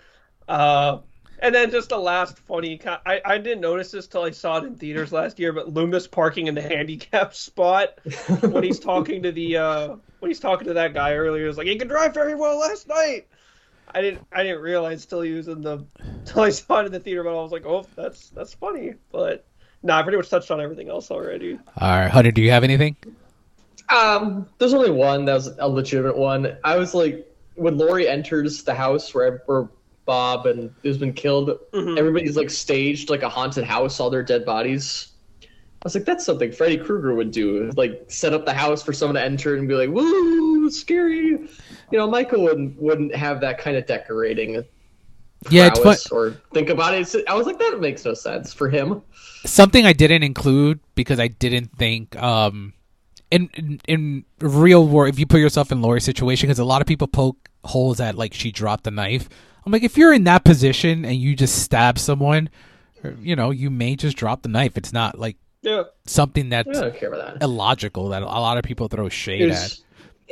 uh, and then just the last funny. I I didn't notice this till I saw it in theaters last year, but Loomis parking in the *laughs* handicap spot when he's talking to the uh when he's talking to that guy earlier, is like he could drive very well last night. I didn't I didn't realize till he was in the till I saw it in the theater, but I was like, oh, that's that's funny, but. No, I pretty much touched on everything else already. All right, Hunter, do you have anything? Um, there's only one that was a legitimate one. I was like, when Laurie enters the house where, where Bob and who's been killed, Mhm. everybody's like staged like a haunted house, all their dead bodies. I was like, that's something Freddy Krueger would do. Like, set up the house for someone to enter and be like, "Woo, scary!" You know, Michael wouldn't wouldn't have that kind of decorating. Yeah, it's fun. Or think about it. I was like, that makes no sense for him. Something I didn't include because I didn't think um in in, in real world if you put yourself in Laurie's situation because a lot of people poke holes at like she dropped the knife. I'm like if you're in that position and you just stab someone, you know, you may just drop the knife. It's not like Yeah. something that's I don't care about that. illogical that a lot of people throw shade at.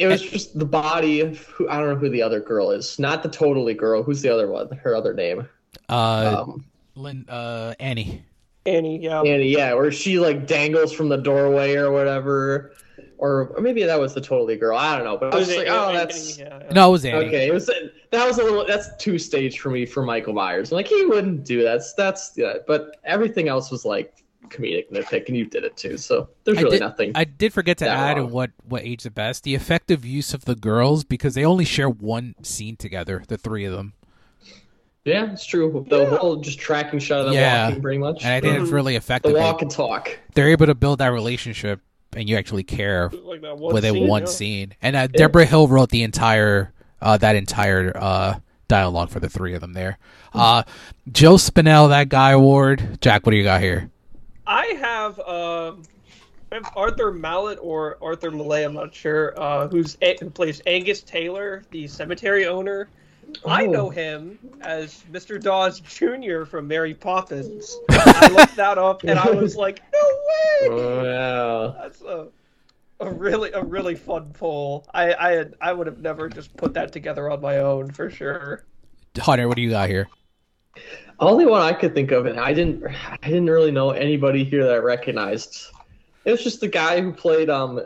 Was, it was just the body of who I don't know who the other girl is. Not the totally girl. Who's the other one? Her other name. Uh, Um, Lynn, uh, Annie. Annie, yeah. Annie, yeah, where she like dangles from the doorway or whatever. Or, or maybe that was the totally girl. I don't know. But I was Was just it like, oh, Annie? that's Yeah, yeah. No, it was Annie. okay. It was that was a little that's two stage for me for Michael Myers. I'm like he wouldn't do that. That's that's yeah. But everything else was like comedic nitpick, and you did it too. So there's I really did, nothing. I did forget to add wrong. what what age the best the effective use of the girls because they only share one scene together, the three of them, yeah, it's true. The Yeah. whole just tracking shot of them Yeah. walking, pretty much. and I think it's Mhm. really effective. They- walk and talk. They're able to build that relationship, and you actually care Like that one within scene, one yeah. scene. And uh, Deborah Hill wrote the entire uh, that entire uh, dialogue for the three of them there. Uh, Joe Spinell, that guy award. Jack, what do you got here? I have um, I have Arthur Mallet or Arthur Millay, I'm not sure, uh, who's who plays Angus Taylor, the cemetery owner. I Oh. know him as Mr. Dawes Jr. from Mary Poppins. I *laughs* looked that up and I was like, no way! Wow. That's a, a really a really fun poll. I I had, I would have never just put that together on my own for sure. Hunter, what do you got here? Only one I could think of, and I didn't. I didn't really know anybody here that I recognized. It was just the guy who played um,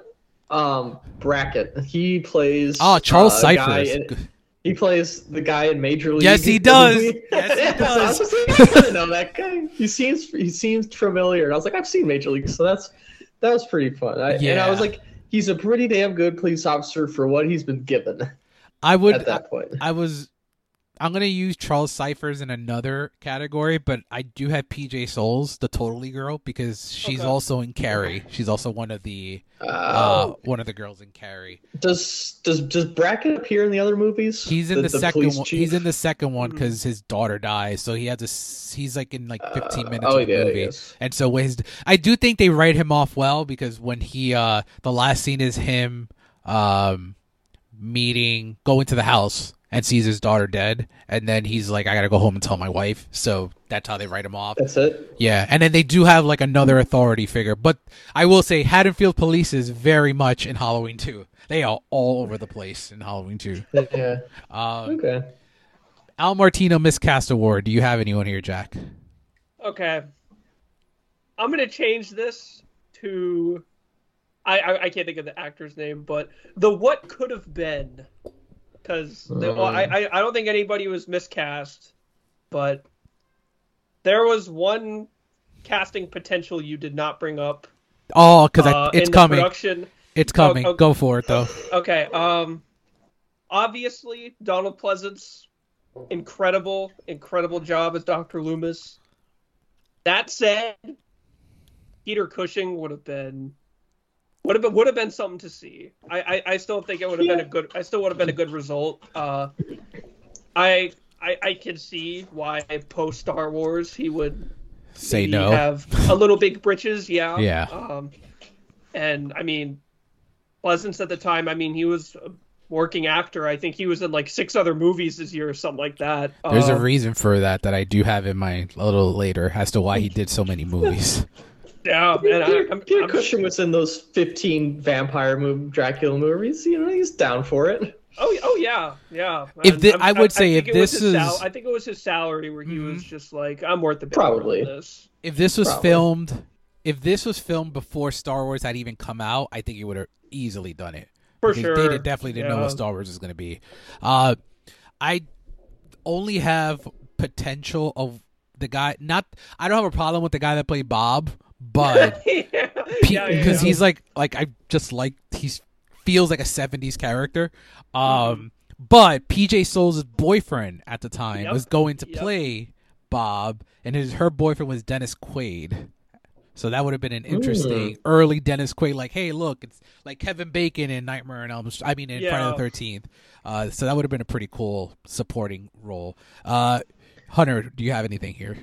um, Brackett. He plays. Oh, Charles uh, a Cyphers. in- he plays the guy in Major League. Yes, he does. *laughs* Yes, he Yeah, *laughs* so I was like, I didn't know that guy. He seems he seems familiar. And I was like, I've seen Major League, so that's that was pretty fun. I, And I was like, he's a pretty damn good police officer for what he's been given I would. at that point. I was. I'm gonna use Charles Cyphers in another category, but I do have PJ Soles, the Totally Girl, because she's Okay. also in Carrie. She's also one of the uh, Uh, one of the girls in Carrie. does does does Brackett appear in the other movies? He's in the, second one. chief? He's in the second one because his daughter dies, so he has a. He's like in like 15 Uh, minutes oh, of the yeah, movie, and so when his. I do think they write him off well because when he uh the last scene is him um meeting going to the house and sees his daughter dead, and then he's like, I gotta go home and tell my wife. So that's how they write him off. That's it. Yeah, and then they do have like another authority figure, but I will say Haddonfield Police is very much in Halloween 2. They are all over the place in Halloween 2. Yeah. *laughs* Um, Okay. Al Martino Miscast Award. Do you have anyone here, Jack? Okay. I'm gonna change this to I, I I can't think of the actor's name, but the what could have been, because well, I, I I don't think anybody was miscast, but there was one casting potential you did not bring up. Oh, because uh, it's in the coming. production. It's coming. oh. Go for it, though. Okay. Um, obviously Donald Pleasence, incredible, incredible job as Doctor Loomis. That said, Peter Cushing would have been would have been would have been something to see. I I, I still think it would have been a good. I still would have been a good result. Uh, I. I, I can see why post Star Wars he would Say maybe no. have a little big britches, yeah. Yeah. Um, and I mean, Pleasence at the time, I mean, he was a working actor. I think he was in like six other movies this year or something like that. There's a Um, reason for that that I do have in mind a little later as to why he did so many *laughs* movies. Yeah, man. I, Peter, I'm, Peter I'm- Cushing was in those 15 vampire movie, Dracula movies. You know, he's down for it. Oh, oh yeah, yeah. If And thi- I'm- I would say think if this is- sal- I think it was his salary where he was just like, I'm worth the Probably. this. If this was Probably. filmed, if this was filmed before Star Wars had even come out, I think he would have easily done it. For Because sure. They definitely didn't know what Star Wars was going to be. Uh, I only have potential of the guy. Not I don't have a problem with the guy that played Bob, but because *laughs* yeah, yeah. he's like like I just like he feels like a '70s character. Um, but PJ Soles' boyfriend at the time Yep. was going to Yep. play Bob, and his her boyfriend was Dennis Quaid. So that would have been an interesting early Dennis Quaid, like, hey, look, it's like Kevin Bacon in Nightmare on Elm Street. I mean, in Friday the Thirteenth. Uh, so that would have been a pretty cool supporting role. Uh, Hunter, do you have anything here?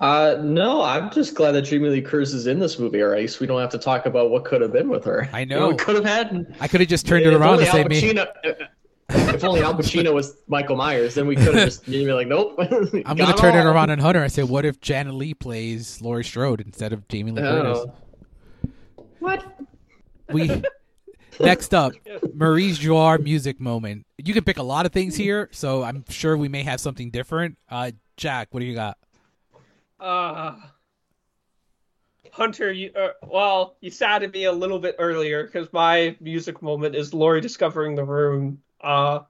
Uh, no, I'm just glad that Jamie Lee Curtis is in this movie already, so we don't have to talk about what could have been with her. I You know. we could have had. I could have just turned it around only and say me. If only Al Pacino was Michael Myers, then we could have *laughs* just you'd be like, nope. *laughs* I'm gonna turn it around on Hunter. I said, what if Janet Leigh plays Laurie Strode instead of Jamie Lee Curtis? Oh. What? We *laughs* next up, Maurice Jarre music moment. You can pick a lot of things here, so I'm sure we may have something different. Uh, Jack, what do you got? Uh, Hunter, you uh, well, you saddened me a little bit earlier because my music moment is Laurie discovering the room. Uh,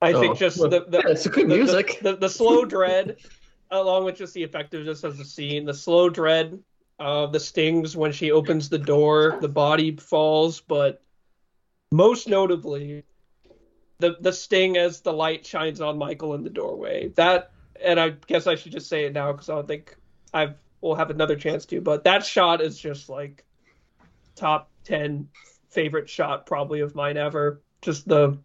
I Oh, think just well, the, the yeah, it's a good the- the- music. the, the, slow dread, *laughs* along with just the effectiveness of the scene, the slow dread, uh, the stings when she opens the door, the body falls, but most notably, the the sting as the light shines on Michael in the doorway. That, and I guess I should just say it now because I don't think I will have another chance to. But that shot is just like top ten favorite shot probably of mine ever. Just the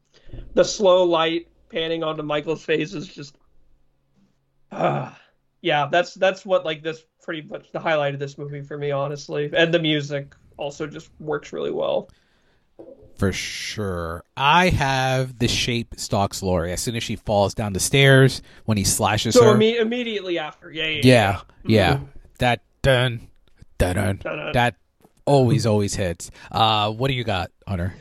the slow light panning onto Michael's face is just ah yeah, that's that's what like this pretty much the highlight of this movie for me, honestly. And the music also just works really well. For sure. I have the shape stalks Laurie as soon as she falls down the stairs when he slashes So her. imme- immediately after, yeah, yeah, yeah, yeah. That dun dun dun. Dun-dun. That always always hits. Uh, what do you got, Hunter?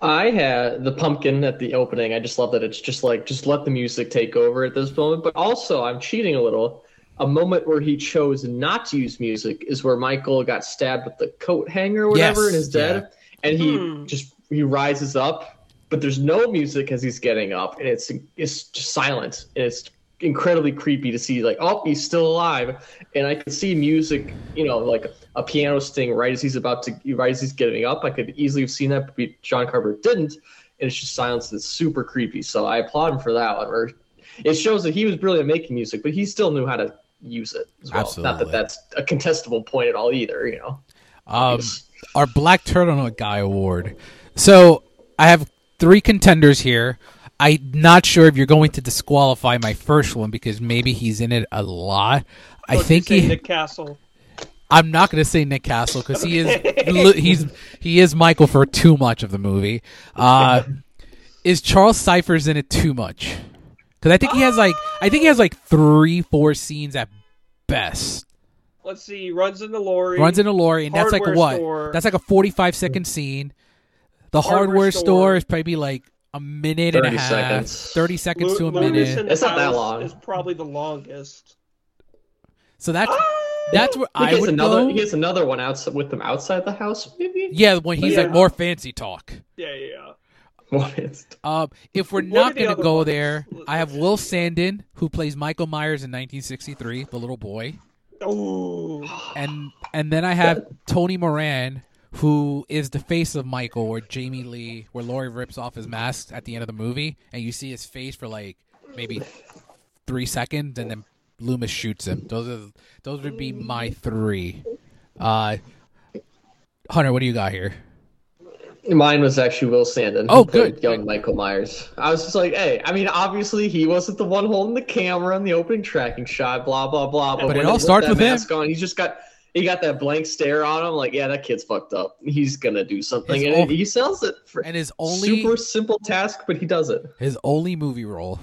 I had the pumpkin at the opening. I just love that it's just like just let the music take over at this moment. But also, I'm cheating a little. A moment where he chose not to use music is where Michael got stabbed with the coat hanger or whatever Yes, and is dead, and he Hmm. just he rises up, but there's no music as he's getting up, and it's it's just silent, and it's incredibly creepy to see like oh he's still alive, and I could see music, you know, like a piano sting right as he's about to right as he's getting up. I could easily have seen that, but John Carpenter didn't, and it's just silence that's super creepy. So I applaud him for that one. Where it shows that he was brilliant at making music, but he still knew how to use it as well. Not that that's a contestable point at all either, you know. Um, our Black Turtleneck Guy Award. So I have three contenders here. I'm not sure if you're going to disqualify my first one because maybe he's in it a lot. I Or do you think he. Nick Castle. I'm not going to say Nick Castle because he is he's he is Michael for too much of the movie. Uh, is Charles Cyphers in it too much? Because I think he has like I think he has like three four scenes at best. Let's see. Runs in the lorry. runs in a lorry, and that's like Hardware what? store. That's like a forty-five second scene. The hardware, Hardware store. store. is probably like a minute and a half, seconds. thirty seconds to a Lu- minute. It's not that long. It's probably the longest. So that's Ah! that's where he I would another. go. He has another one outside with them outside the house, maybe. Yeah, when he's Yeah. like more fancy talk. Yeah, yeah. yeah. Well, it's- Um, if we're not gonna go ones? there, I have Will Sandin, who plays Michael Myers in 1963, the little boy, Ooh. and and then I have Tony Moran, who is the face of Michael, where Jamie Lee, where Laurie rips off his mask at the end of the movie, and you see his face for like maybe three seconds, and then Loomis shoots him. Those are those would be my three. Uh, Hunter, what do you got here? Mine was actually Will Sandin. Oh, good. Young Michael Myers. I was just like, hey, I mean, obviously he wasn't the one holding the camera in the opening tracking shot, blah blah blah. But it all starts that with him. mask on, he's just got he got that blank stare on him. Like, yeah, that kid's fucked up. He's gonna do something, His and own- he sells it for And his only super simple task, but he does it. his only movie role.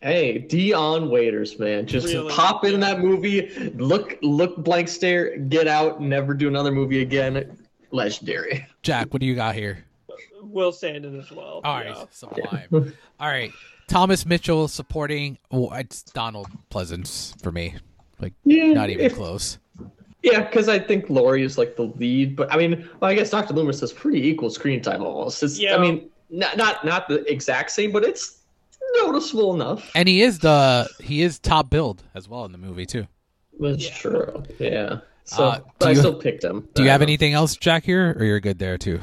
Hey, Dion Waiters, man, just Really? pop in that movie, look, look, blank stare, get out, never do another movie again. Legendary. Jack, what do you got here? Will Sandin as well. All right, yeah. sublime. *laughs* All right, Thomas Mitchell supporting. Oh, it's Donald Pleasence for me. Like Yeah, not even if- close. Yeah, because I think Laurie is like the lead, but I mean, well, I guess Dr. Loomis has pretty equal screen time almost. It's, Yeah. I mean, not not not the exact same, but it's noticeable enough. And he is the he is top build as well in the movie too. That's Yeah. true. Yeah. So, Uh, but do I still picked him. Do you have know. anything else, Jack? Here, or you're good there too?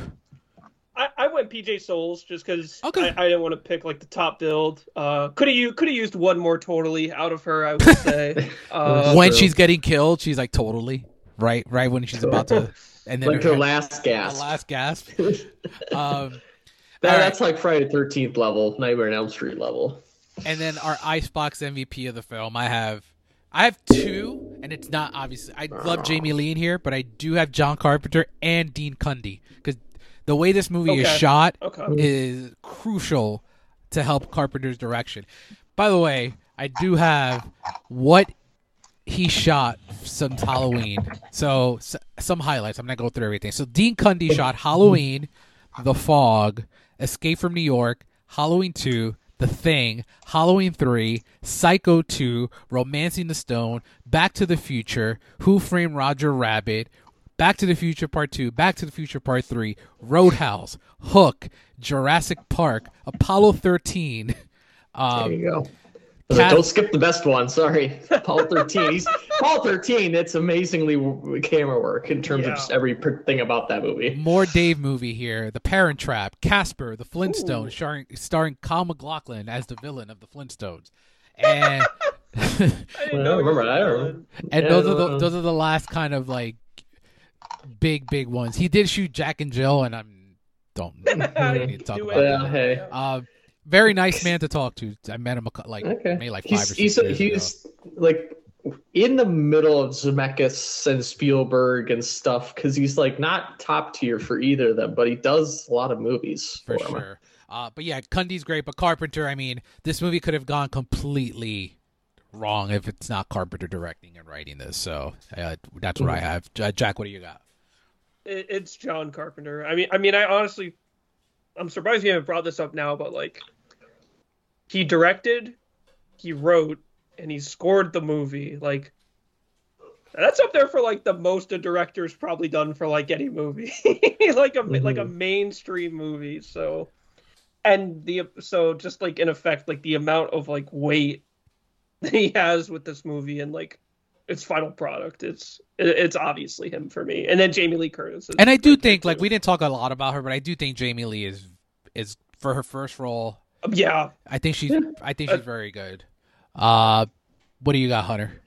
I, I went PJ Soles just because Okay. I, I didn't want to pick like the top build. Uh, could have you could have used one more totally out of her. I would *laughs* say. Uh, when true. she's getting killed, she's like totally right, right when she's about to, *laughs* and then Like her last gasp. *laughs* the last gasp. Um, That, All right. That's like Friday Thirteenth level, Nightmare on Elm Street level. and then our Icebox MVP of the film, I have, I have two, and it's not obviously. I love Jamie Lee in here, but I do have John Carpenter and Dean Cundey because the way this movie is shot Okay. Mm-hmm. is crucial to help Carpenter's direction. By the way, I do have what he shot since Halloween. So s- some highlights. I'm not going to go through everything. So Dean Cundey shot Halloween, The Fog, Escape from New York, Halloween 2, The Thing, Halloween 3, Psycho 2, Romancing the Stone, Back to the Future, Who Framed Roger Rabbit, Back to the Future Part 2, Back to the Future Part 3, Roadhouse, Hook, Jurassic Park, Apollo 13. Um, There you go. Cat- Don't skip the best one. Sorry, *laughs* Paul thirteen. He's Paul thirteen. It's amazingly w- camera work in terms Yeah. of just everything about that movie. More Dave movie here. The Parent Trap, Casper, The Flintstones, starring, starring Kyle MacLachlan as the villain of The Flintstones. *laughs* And I didn't Well, know I remember that. I don't villain. and Yeah, those are the those are the last kind of like big big ones. He did shoot Jack and Jill, and I'm don't *laughs* need to talk about it. Yeah, hey. Uh, very nice man to talk to. I met him like Okay. maybe like five he's or he's six years he's like in the middle of Zemeckis and Spielberg and stuff because he's like not top tier for either of them, but he does a lot of movies for for, 'em. sure. Uh, but yeah, Cundey's great, but Carpenter. I mean, this movie could have gone completely wrong if it's not Carpenter directing and writing this. So uh, that's what I Mm-hmm. have. Jack, what do you got? It's John Carpenter. I mean, I mean, I honestly I'm surprised you haven't brought this up now, but like, he directed, he wrote, and he scored the movie. Like, that's up there for like the most a director's probably done for like any movie, *laughs* like a like a mm-hmm. mainstream movie. So, and the so just like in effect, like the amount of like weight that *laughs* he has with this movie and like its final product, it's it's obviously him for me. And then Jamie Lee Curtis. is And I do right there, think like we didn't talk a lot about her, but I do think Jamie Lee is is for her first role. yeah, I think she's I think she's very good. Uh, what do you got, Hunter?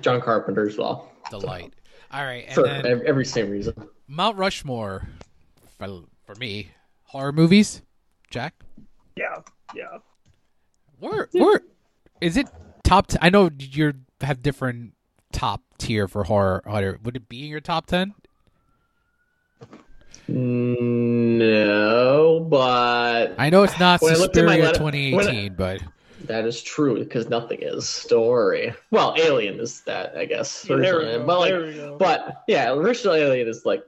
John Carpenter as well. Delight. All right, and For then every same reason. Mount Rushmore for for me horror movies. Jack, yeah, yeah. where where is it top? T- I know you have different top tier for horror. Hunter. Would it be in your top ten? No, but I know it's not When I looked at my Suspiria letter- 2018, but that is true because nothing is. Don't. Well, Alien is that, I guess. Yeah, there originally. But like, there we go. but yeah, original Alien is like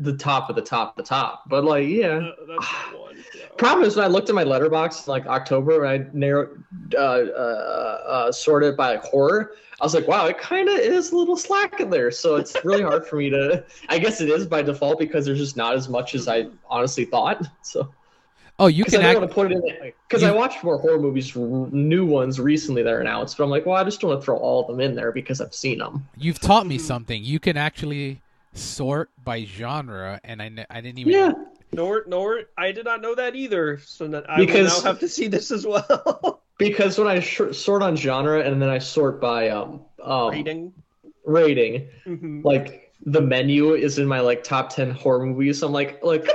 the top of the top of the top. But like, yeah. Uh, that's *sighs* one. Yeah. Problem is when I looked at my Letterboxd in like October and I narrowed, uh, uh, uh, sorted by like horror, I was like, wow, it kind of is a little slack in there. So it's really hard for me to. *laughs* I guess it is by default because there's just not as much as I honestly thought. So oh, you because I can don't act. want to put it in because You- I watched more horror movies, r- new ones recently that are announced. But I'm like, well, I just don't want to throw all of them in there because I've seen them. You've taught me Mhm. something. You can actually sort by genre, and I kn- I didn't even. Yeah, Nor, nor, I did not know that either. So that I Because- will now have to see this as well. *laughs* because when I sh- sort on genre and then I sort by um, um Reading. rating, hmm like the menu is in my like top 10 horror movies so i'm like look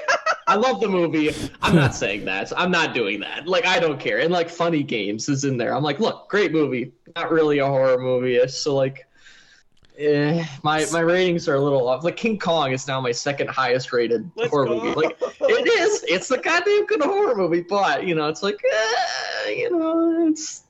i love the movie i'm not *laughs* saying that i'm not doing that like i don't care and like funny games is in there i'm like look great movie not really a horror movie so like eh, my my ratings are a little off like king kong is now my second highest rated Let's horror go. movie like it is it's a goddamn good horror movie but you know it's like eh, you know it's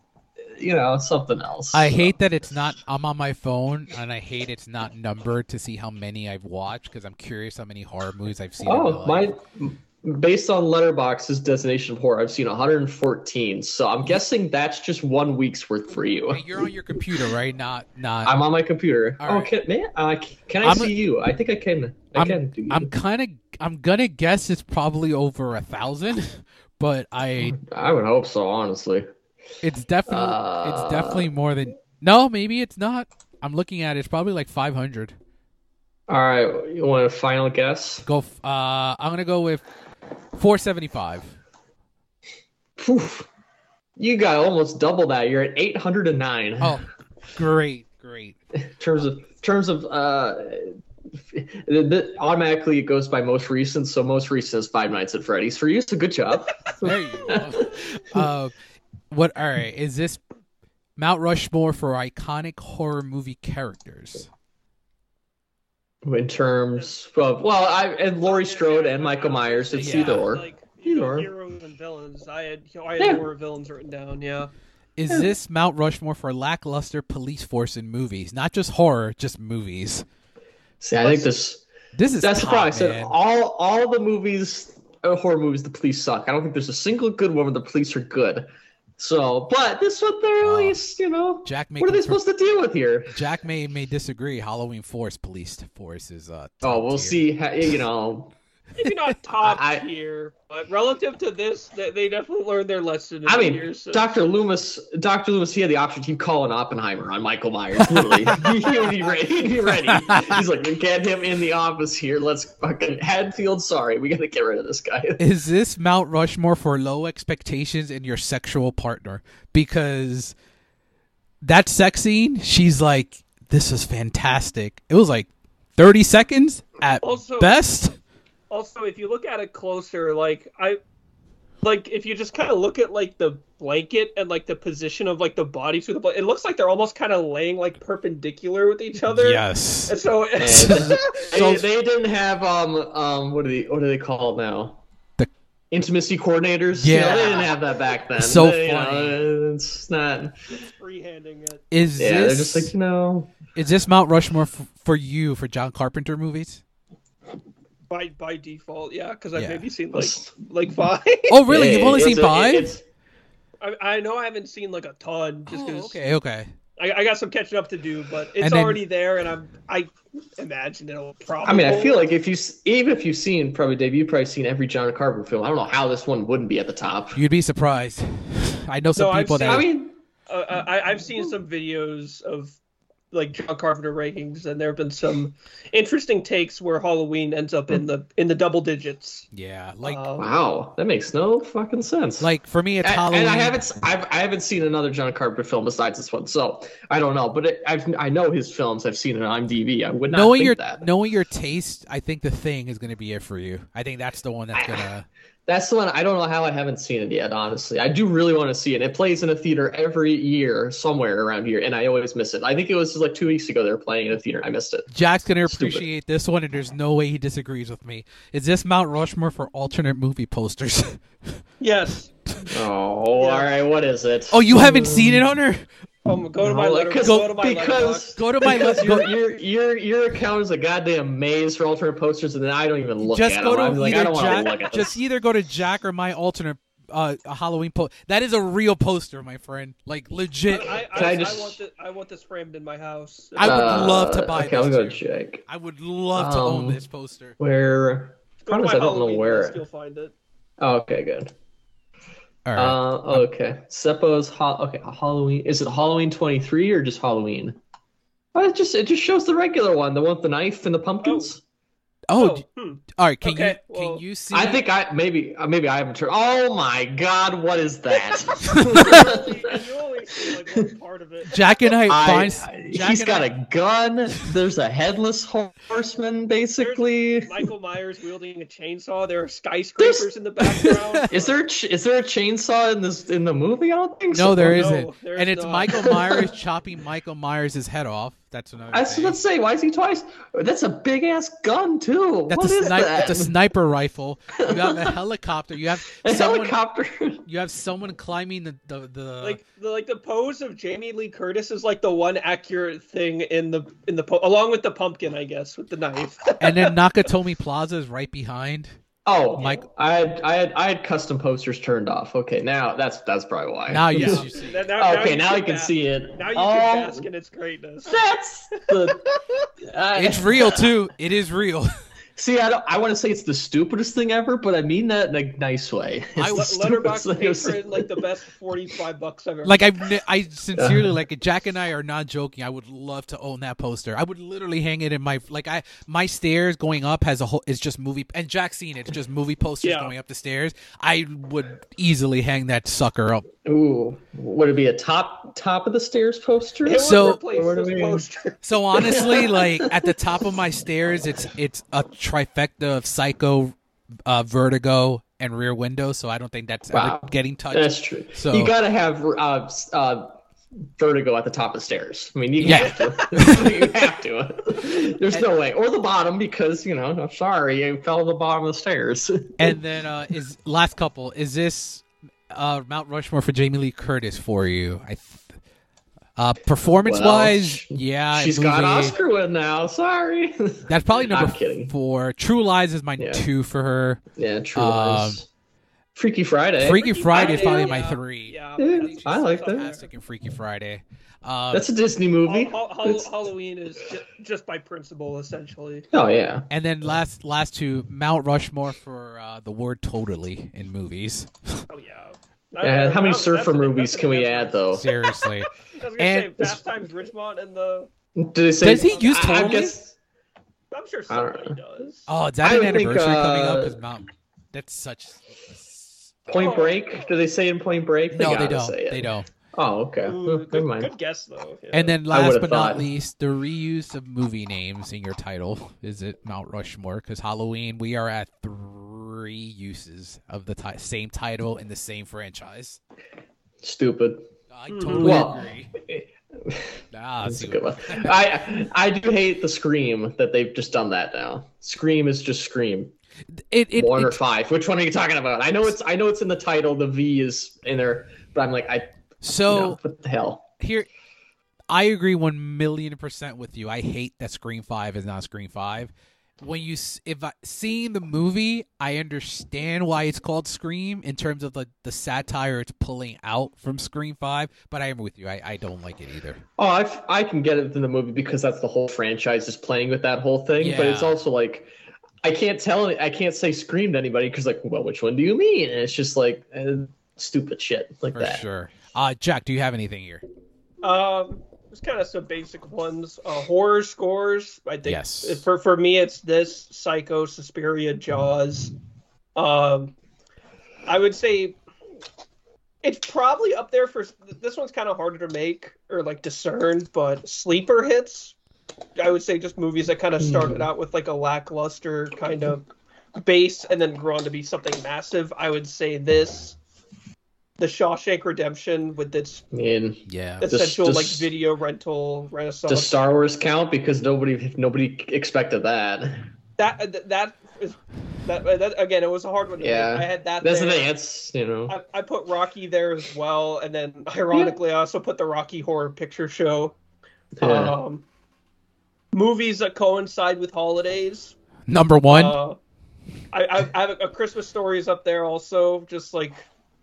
you know something else I So. hate that it's not. I'm on my phone, and I hate it's not numbered to see how many I've watched because I'm curious how many horror movies I've seen. Oh, in my life. my based on Letterboxd's destination of horror, I've seen 114. So I'm guessing that's just one week's worth for you. Wait, you're on your computer, right? Not not. I'm on my computer. All oh, right. can, man, uh, can I I'm- see you? I think I can. I can do you. I'm kind of. I'm gonna guess it's probably over a thousand, but I. I would hope so, honestly. It's definitely. Uh, it's definitely more than. No, maybe it's not. I'm looking at it. It's probably like 500. All right, you want a final guess? Go. Uh, I'm gonna go with 475. Poof. You got almost double that. You're at 809. Oh, great, great. *laughs* in terms of terms of uh the, the, automatically it goes by most recent so most recent is five nights at freddy's for you so good job *laughs* There you go. uh, what? All right. Is this Mount Rushmore for iconic horror movie characters? In terms of well i and laurie strode and michael myers it's Yeah. either or Like, you know, Either or. heroes and villains. I had, you know, I had Yeah. more villains written down. Yeah. Is this Mount Rushmore for lackluster police force in movies? Not just horror, just movies. see i think this This is that's the problem i said all all the movies uh, horror movies the police suck i don't think there's a single good one where the police are good so but this one they're at least you know Jack may what are they supposed to deal with here Jack may may disagree. Halloween Force Police Force is uh. oh we'll tier. see how, you know Maybe not *laughs* top I- tier, but relative to this, they, they definitely learned their lesson. In I mean, years, so- Dr. Loomis, Dr. Loomis, he had the option to keep calling Oppenheimer on Michael Myers. Literally, *laughs* he would be ready. He'd be ready. He's like, get him in the office here. Let's fucking Hadfield. Sorry, we gotta get rid of this guy. *laughs* Is this Mount Rushmore for low expectations in your sexual partner? Because that sex scene, she's like, "This is fantastic." It was like thirty seconds at Also- best. Also if you look at it closer like i like if you just kind of look at like the blanket and like the position of like the body through the blanket it looks like they're almost kind of laying like perpendicular with each other Yes. and so *laughs* And *laughs* they, they didn't have um um what do they what do they call it now? The- Intimacy coordinators. You know, Yeah. they didn't have that back then. So They, you know, funny. it's not. freehanding it Is Yeah, they're this just like you know. is this Mount Rushmore f- for you for John Carpenter movies? By by default, yeah, because I've Yeah. maybe seen like like *laughs* five. Oh, really? You've only seen a- five? it's- I, I know I haven't seen like a ton, just Oh, because okay, okay. I, I got some catching up to do, but it's And then- already there, and I'm I imagine it'll probably. I mean, I feel like if you s- even if you've seen probably Dave, you've probably seen every John Carpenter film. I don't know how this one wouldn't be at the top. You'd be surprised. *sighs* I know some No, I've people seen- that. I mean, uh, I, I've seen some videos of like John Carpenter rankings, and there have been some interesting takes where Halloween ends up in the in the double digits. yeah, like Uh, wow, that makes no fucking sense. like for me, it's and, Halloween. and I haven't, s- I've, I haven't seen another John Carpenter film besides this one, so I don't know. But it, I've, I know his films. I've seen it on IMDb. I would not knowing think your that. knowing your taste, I think the thing is going to be it for you. I think that's the one that's I- gonna. That's the one. I don't know how I haven't seen it yet. Honestly, I do really want to see it. It plays in a theater every year somewhere around here, and I always miss it. I think it was like two weeks ago they were playing in a theater. I missed it. Jack's gonna Stupid. appreciate this one, and there's no way he disagrees with me. Is this Mount Rushmore for alternate movie posters? *laughs* yes. Oh, Yeah. all right. What is it? oh, you haven't seen it, Hunter? Um, go to my letter. because- Go, to my because- Letterboxd. Go to my because list. your, Go, your your your account is a goddamn maze for alternate posters, and then I don't even look just at go them. to I'm like, I either don't to Jack. look at this. Just either go to Jack or my alternate uh Halloween post. That is a real poster, my friend. Like legit. I, I, Can I I, just- want this, I want this framed in my house. I would love to Uh, buy Okay, I'll go too. check. I would love to own Um, this poster. Where? go to Promise my I don't know Halloween where. list, You'll find it. Oh, okay, good. All right. Uh, okay. Seppo's ha- okay. Halloween. Is it Halloween twenty three or just Halloween? Oh, it just it just shows the regular one, the one with the knife and the pumpkins. Oh, Oh, hmm. all right. Can okay, you well, can you see? I think I maybe uh, maybe I haven't turned. Oh my God! What is that? *laughs* *laughs* You only see like one part of it. Jack and I, I- find I- Jack he's and got I- a gun. There's a headless horseman, basically. Michael Myers wielding a chainsaw. There are skyscrapers in the background. *laughs* Is there a is there a chainsaw in this in the movie? I don't think so. No, there No, isn't. and it's not. Michael Myers chopping Michael Myers' head off. That's another. I was thing. gonna say, why is he twice? That's a big ass gun too. That's What a is sniper. that? That's a sniper rifle. You have a *laughs* helicopter. You have A someone. helicopter. You have someone climbing the the, the like the like the pose of Jamie Lee Curtis is like the one accurate thing in the in the po- along with the pumpkin, I guess, with the knife. and then Nakatomi Plaza is right behind. Oh, Mike- I had I had I had custom posters turned off. Okay, now that's that's probably why. Now yes, *laughs* you see. Now- now- okay, now you can bask- see it. Now you oh, can bask um, in its greatness. That's the. *laughs* I- It's real too. It is real. *laughs* See, I don't. I want to say it's the stupidest thing ever, but I mean that in a nice way. *laughs* It's I- the Letterboxd thing I've like the best forty-five bucks I've ever. Like I, I sincerely like Jack and I are not joking. I would love to own that poster. I would literally hang it in my like I my stairs going up has a whole is just movie and Jack's seen it. It's just movie posters Yeah. going up the stairs. I would easily hang that sucker up. Ooh, would it be a top top of the stairs poster? it would so- replace What do this we mean? poster. *laughs* So honestly, *laughs* like at the top of my stairs, it's it's a trifecta of Psycho, uh, Vertigo, and Rear Window. So I don't think that's Wow. ever getting touched. That's true. So- you gotta have uh, uh, vertigo at the top of the stairs. I mean, you Yeah. have to. *laughs* you have to. There's no way, or the bottom because you know. I'm sorry, you fell to the bottom of the stairs. And then uh, is last couple is this uh, Mount Rushmore for Jamie Lee Curtis for you? I th- uh, performance wise, yeah, she's got Oscar win now. Sorry. That's probably *laughs* number I'm kidding. four. True Lies is my Yeah. two for her. yeah, true. Um, lies. Freaky Friday. Freaky Friday is probably yeah. my three. Yeah, Yeah, I I like that. fantastic in Freaky Friday. Um, That's a Disney movie. Hall- Hall- Halloween is ju- just by principle, essentially. Oh yeah. and then last last two Mount Rushmore for uh, the word totally in movies. Oh yeah. *laughs* And how many That's- surfer that's- movies can we add though? Seriously, *laughs* I was gonna And- say Fast Times Ridgemont and the. Do they say? Does he use I- I totally? guess- I'm sure I somebody does. oh, is that I an would think, anniversary coming up? uh, Because Mount, that's such. Point Oh. Break? Do they say in Point Break? no, they don't. say it. They don't. Oh, okay. Ooh, Well, good, Never mind. good guess though. Yeah. And then last would've but not least, the reuse of movie names in your title. Is it Mount Rushmore? Because Halloween, we are at three uses of the ti- same title in the same franchise. Stupid. I totally Well, agree. *laughs* Ah, That's a good one. I I do hate the Scream that they've just done that now. Scream is just Scream. It, it, One or five. Which one are you talking about? I know it's I know it's in the title. The V is in there, but I'm like I. so no, what the hell? here I agree one million percent with you. I hate that Scream Five is not Scream Five. when you if I seeing the movie, I understand why it's called Scream in terms of the the satire it's pulling out from Scream Five. But I am with you. I, I don't like it either. Oh, I, I can get it in the movie because that's the whole franchise is playing with that whole thing. But it's also like I can't tell I can't say scream to anybody because like, well, which one do you mean? And it's just like uh, stupid shit like For that. sure. Uh, Jack, do you have anything here? Um, there's kind of some basic ones. Uh, horror scores. I think Yes. for for me, it's this Psycho, Suspiria, Jaws. Um, I would say it's probably up there for this one's kind of harder to make or like discern, but sleeper hits. I would say just movies that kind of started hmm. out with like a lackluster kind of base and then grew on to be something massive. I would say this, The Shawshank Redemption, with its I mean, Yeah. Just- essential like video rental renaissance. does Star Wars count? Because nobody nobody expected that. that uh, that is that, uh, that again. It was a hard one. To Yeah. make. I had that. That's the thing. It's you know. I, I put Rocky there as well, and then ironically, I also put the Rocky Horror Picture Show. Yeah. Um, movies that coincide with holidays. Number one. Uh, I, I, I have a, a Christmas is up there also, just like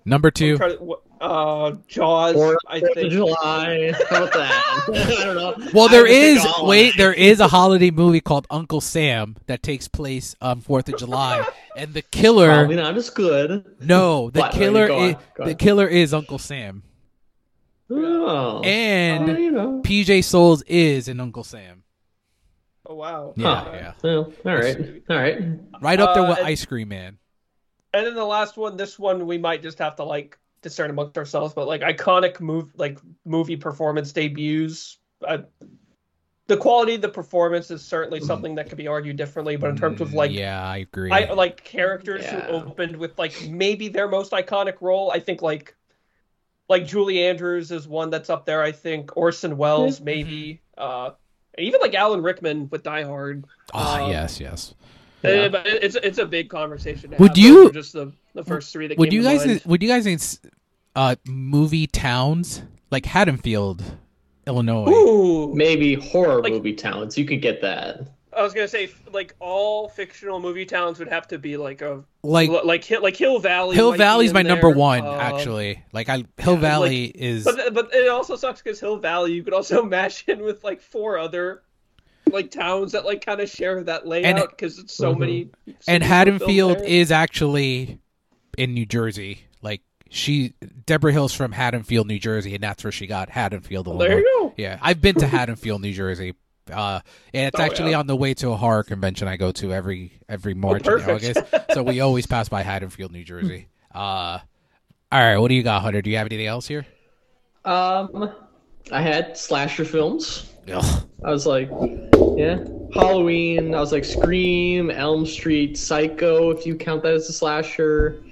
Number two. try to- uh, Jaws. Fourth I of think. July. *laughs* How about that? *laughs* I don't know. Well, I there haven't is picked all wait, there is a holiday movie called Uncle Sam that takes place on Fourth of July, and the killer. Probably not as good. No, the *laughs* What? killer Go is go the killer is Uncle Sam, Oh. and Oh, you know. PJ Soles is an Uncle Sam. Oh wow. Yeah, Huh. yeah, Well, all right, all right. right up there Uh, with and- Ice Cream Man. And then the last one, this one we might just have to like discern amongst ourselves, but like iconic move, like movie performance debuts. Uh, the quality of the performance is certainly something that could be argued differently, but in terms of like, Mm, yeah, I agree. I like characters Yeah. who opened with like maybe their most iconic role. I think like, like Julie Andrews is one that's up there. I think Orson Welles maybe, uh, even like Alan Rickman with Die Hard. oh um, yes, yes. Yeah. Uh, but it's it's a big conversation. To Would have. You- just the the first three that Would came you guys? mind. Would you guys think uh, movie towns like Haddonfield, Illinois? Ooh, Maybe horror Like- movie towns. You could get that. I was gonna say like all fictional movie towns would have to be like a Like like Hill like Hill Valley. Hill Valley's my number one, Uh, actually. Like I, Hill Valley is. But but it also sucks because Hill Valley you could also *laughs* mash in with like four other like towns that like kind of share that layout because it's so Mhm. many. and cities were filmed Haddonfield is actually in New Jersey. Like she, Debra Hill's from Haddonfield, New Jersey, and that's where she got Haddonfield. Illinois. there you go. Yeah, I've been to Haddonfield, New Jersey. Uh, and it's Oh, actually yeah. on the way to a horror convention I go to every every March and. August. so we *laughs* always pass by Haddonfield, New Jersey. Uh, all right, what do you got, Hunter? Do you have anything else here? Um, I had slasher films. Ugh. I was like, yeah, Halloween. I was like Scream, Elm Street, Psycho, if you count that as a slasher.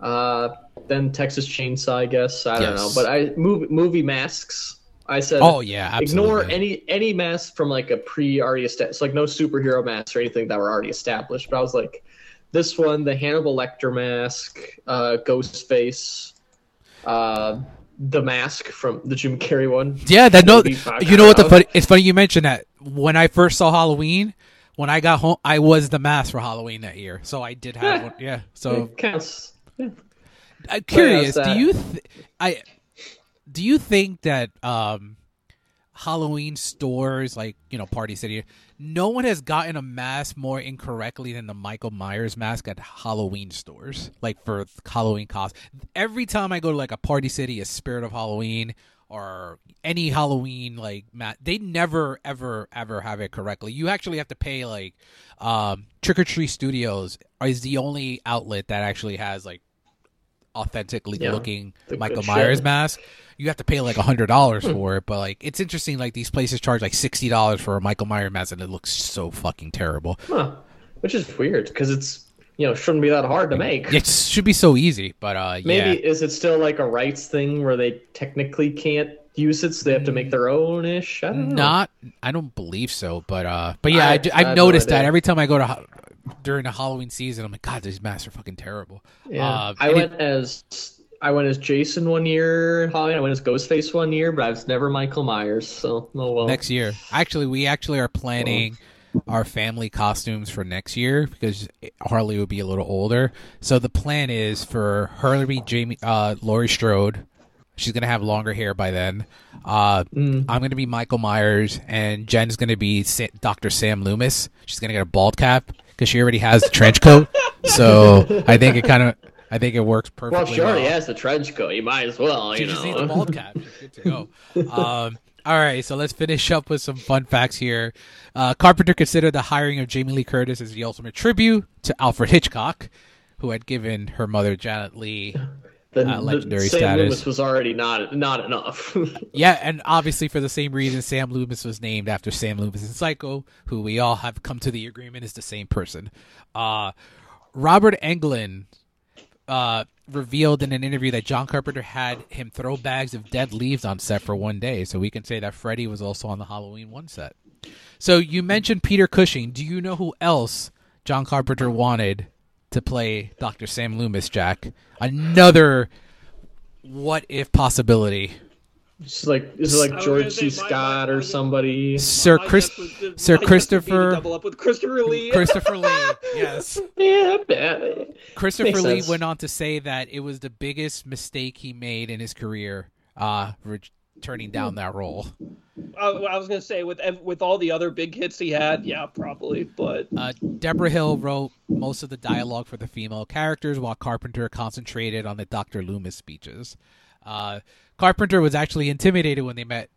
Uh, then Texas Chainsaw, I guess. I don't know, but I movie movie masks. I said, Oh yeah, absolutely. ignore any any mask from like a pre already established, like no superhero masks or anything that were already established. But I was like, this one, the Hannibal Lecter mask, uh, Ghostface, uh, the mask from the Jim Carrey one. Yeah, that no. You know what? The funny, it's funny you mentioned that. When I first saw Halloween, when I got home, I was the mask for Halloween that year, so I did have Yeah. one. Yeah. So It counts. Yeah. I'm curious. Do you? Th- I. Do you think that um, Halloween stores like you know Party City, no one has gotten a mask more incorrectly than the Michael Myers mask at Halloween stores, like for Halloween cost. Every time I go to like a Party City, a Spirit of Halloween, or any Halloween like mat, they never ever ever have it correctly. You actually have to pay like um, Trick or Treat Studios is the only outlet that actually has like authentically Yeah, looking Michael good shit. Myers mask. You have to pay like a hundred dollars for it, but like it's interesting. Like these places charge like sixty dollars for a Michael Myers mask, and it looks so fucking terrible. Huh. Which is weird because it's you know shouldn't be that hard to make. It should be so easy, but uh, Maybe yeah, is it still like a rights thing where they technically can't use it, so they have to make their own ish? I don't know. I don't believe so, but uh, but yeah, I- I, have have no noticed that every time I go to during the Halloween season, I'm like, God, these masks are fucking terrible. Yeah, Uh, I went as I went as Jason one year. Halloween. I went as Ghostface one year, but I was never Michael Myers. So oh well. next year. Actually, we actually are planning our family costumes for next year because Harley would be a little older. So the plan is for her to be Jamie, uh, Laurie Strode. She's gonna have longer hair by then. Uh, Mm. I'm gonna be Michael Myers, and Jen's gonna be Sa- Dr. Sam Loomis. She's gonna get a bald cap because she already has the trench coat. So I think it kind of, I think it works perfectly. Well, already well. has the trench coat. You might as well, you just know. needs a bald cap. Good to go. *laughs* Um, all right, so let's finish up with some fun facts here. Uh, Carpenter considered the hiring of Jamie Lee Curtis as the ultimate tribute to Alfred Hitchcock, who had given her mother Janet Leigh. *laughs* the, uh, legendary Sam status. Loomis was already not not enough. *laughs* Yeah, and obviously for the same reason, Sam Loomis was named after Sam Loomis in Psycho, who we all have come to the agreement is the same person. Uh, Robert Englund uh, revealed in an interview that John Carpenter had him throw bags of dead leaves on set for one day, so we can say that Freddy was also on the Halloween one set. So you mentioned Peter Cushing. Do you know who else John Carpenter wanted to play Dr. Sam Loomis, Jack? Another what if possibility. It's like is it like George C. Scott or somebody? Sir Chris guess was to- Sir my guess would be to Christopher double up with Christopher Lee. *laughs* Christopher Lee. Yes. *laughs* Yeah, bad. Christopher Makes Lee sense. went on to say that it was the biggest mistake he made in his career, uh, re- turning down that role. I, I was gonna say with with all the other big hits he had, yeah, probably. But Uh, Debra Hill wrote most of the dialogue for the female characters, while Carpenter concentrated on the Dr. Loomis speeches. Uh, Carpenter was actually intimidated when they met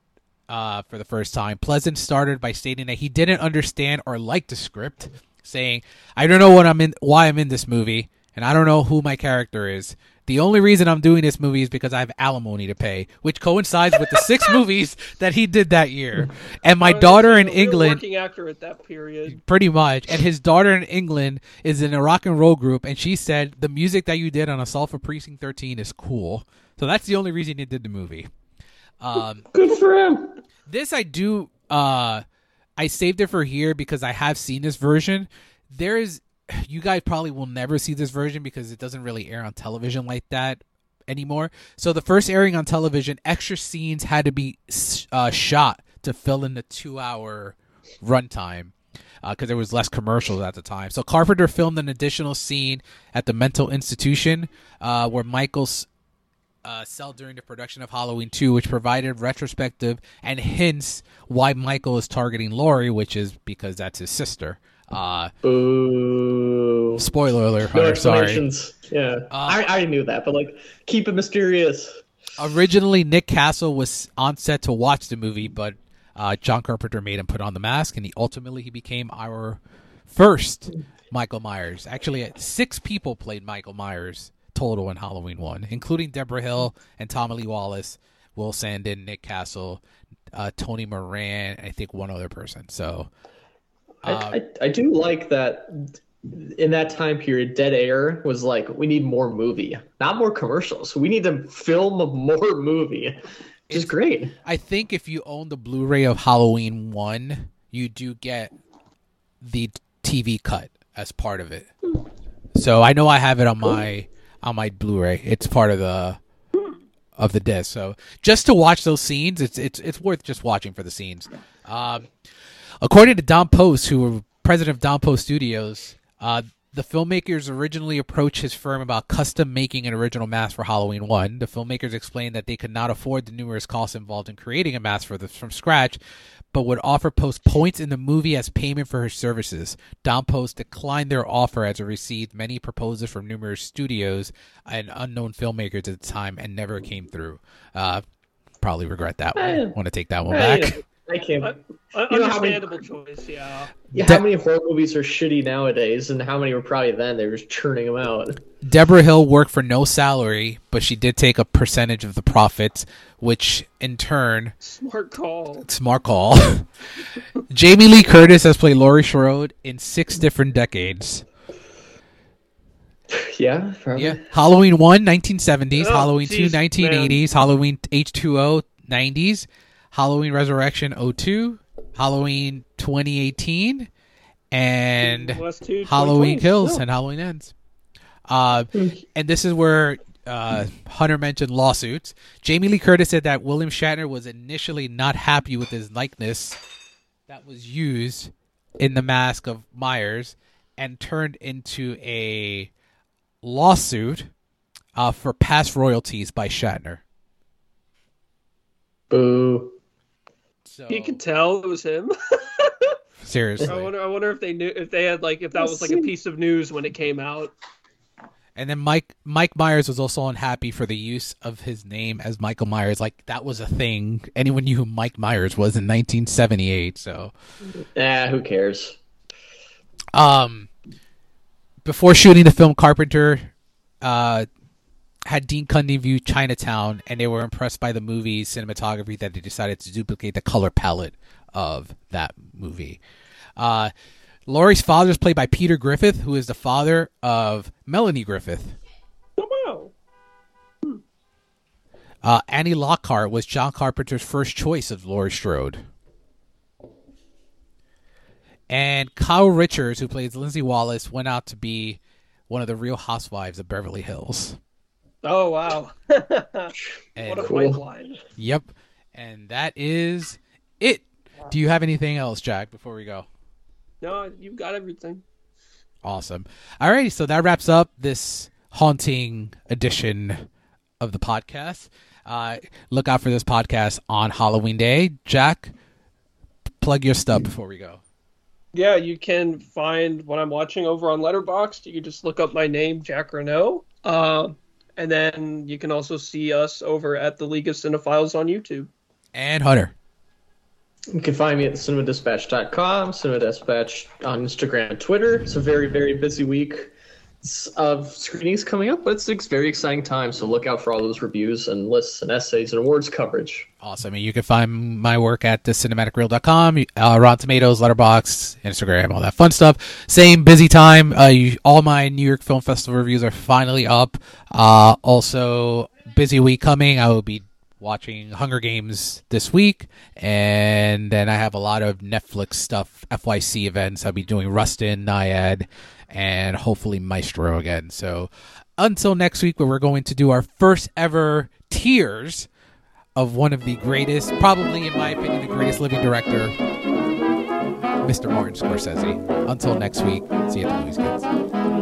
uh, for the first time. Pleasence started by stating that he didn't understand or like the script, saying, "I don't know what I'm in, why I'm in this movie, and I don't know who my character is. The only reason I'm doing this movie is because I have alimony to pay, which coincides with the six *laughs* movies that he did that year. And my I daughter in say, a real England." working actor at that period. pretty much. And his daughter in England is in a rock and roll group, and she said the music that you did on Assault for Precinct 13 is cool. So that's the only reason he did the movie. Um, Good for him. this I do. Uh, I saved it for here because I have seen this version. There is, you guys probably will never see this version because it doesn't really air on television like that anymore. So the first airing on television, extra scenes had to be uh, shot to fill in the two-hour runtime because there was less commercials at the time. So Carpenter filmed an additional scene at the mental institution uh, where Michael's uh, cell during the production of Halloween 2, which provided retrospective and hints why Michael is targeting Laurie, which is because that's his sister. Uh, Boo. spoiler alert, No Hunter, sorry. Yeah, I, I knew that, but like, keep it mysterious. Originally, Nick Castle was on set to watch the movie, but uh, John Carpenter made him put on the mask, and he ultimately he became our first Michael Myers. Actually, uh, six people played Michael Myers total in Halloween one, including Debra Hill and Tommy Lee Wallace, Will Sandin, Nick Castle, uh, Tony Moran, and I think one other person. So I, Uh, I, I do like that in that time period, Dead Air was like, we need more movie, not more commercials. We need to film more movie, which is great. I think if you own the Blu-ray of Halloween one, you do get the TV cut as part of it. So I know I have it on my on my Blu-ray. It's part of the of the disc. So just to watch those scenes, it's it's it's worth just watching for the scenes. Um, according to Don Post, who were president of Don Post Studios, uh, the filmmakers originally approached his firm about custom making an original mask for Halloween 1. The filmmakers explained that they could not afford the numerous costs involved in creating a mask for the, from scratch, but would offer Post points in the movie as payment for her services. Don Post declined their offer as it received many proposals from numerous studios and unknown filmmakers at the time and never came through. Uh, probably regret that one. Want to take that one back. I can't. Uh, You know how many- choice, yeah. Yeah, De- how many horror movies are shitty nowadays, and how many were probably then? They were just churning them out. Debra Hill worked for no salary, but she did take a percentage of the profits, which in turn, Smart call. smart call. *laughs* Jamie Lee Curtis has played Laurie Strode in six different decades. *laughs* Yeah, probably. Yeah. Halloween 1, 1970s. Oh, Halloween 2, jeez, 1980s. Halloween H2O, 90s. Halloween Resurrection 02. Halloween 2018. And Plus two, Halloween Kills No. and Halloween Ends. Uh, and this is where uh, Hunter mentioned lawsuits. Jamie Lee Curtis said that William Shatner was initially not happy with his likeness that was used in the mask of Myers and turned into a lawsuit uh, for past royalties by Shatner. Boo. So You can tell it was him. *laughs* seriously, I wonder. I wonder if they knew if they had like if that was like a piece of news when it came out. and then Mike Mike Myers was also unhappy for the use of his name as Michael Myers. Like that was a thing. Anyone knew who Mike Myers was in 1978. So. Ah, who cares? Um, before shooting the film, Carpenter uh, had Dean Cundey view Chinatown, and they were impressed by the movie's cinematography that they decided to duplicate the color palette of that movie. Uh, Laurie's father is played by Peter Griffith, who is the father of Melanie Griffith. Uh, Annie Lockhart was John Carpenter's first choice of Laurie Strode. And Kyle Richards, who plays Lindsay Wallace, went out to be one of the real housewives of Beverly Hills. Oh wow! And, *laughs* what a Cool. pipeline. Yep. And that is it. Do you have anything else, Jack, before we go? No, you've got everything. Awesome. Alrighty, so that wraps up this haunting edition of the podcast. Uh, look out for this podcast on Halloween Day. Jack, plug your stuff before we go. Yeah, you can find what I'm watching over on Letterboxd. You can just look up my name, Jack Renault. Uh, and then you can also see us over at the League of Cinephiles on YouTube. And Hunter. You can find me at cinemadispatch.com, Cinema Dispatch on Instagram and Twitter. It's a very, very busy week of screenings coming up, but it's a very exciting time. So look out for all those reviews and lists and essays and awards coverage. Awesome. And you can find my work at the thecinematicreel.com, uh, Rotten Tomatoes, Letterboxd, Instagram, all that fun stuff. Same busy time. Uh, you, all my New York Film Festival reviews are finally up. Uh, also, busy week coming. I will be watching Hunger Games this week. And then I have a lot of Netflix stuff, FYC events. I'll be doing Rustin, Nyad, and hopefully Maestro again. So until next week, where we're going to do our first ever tiers of one of the greatest, probably in my opinion, the greatest living director, Mr. Martin Scorsese. Until next week, see you at the movies, kids.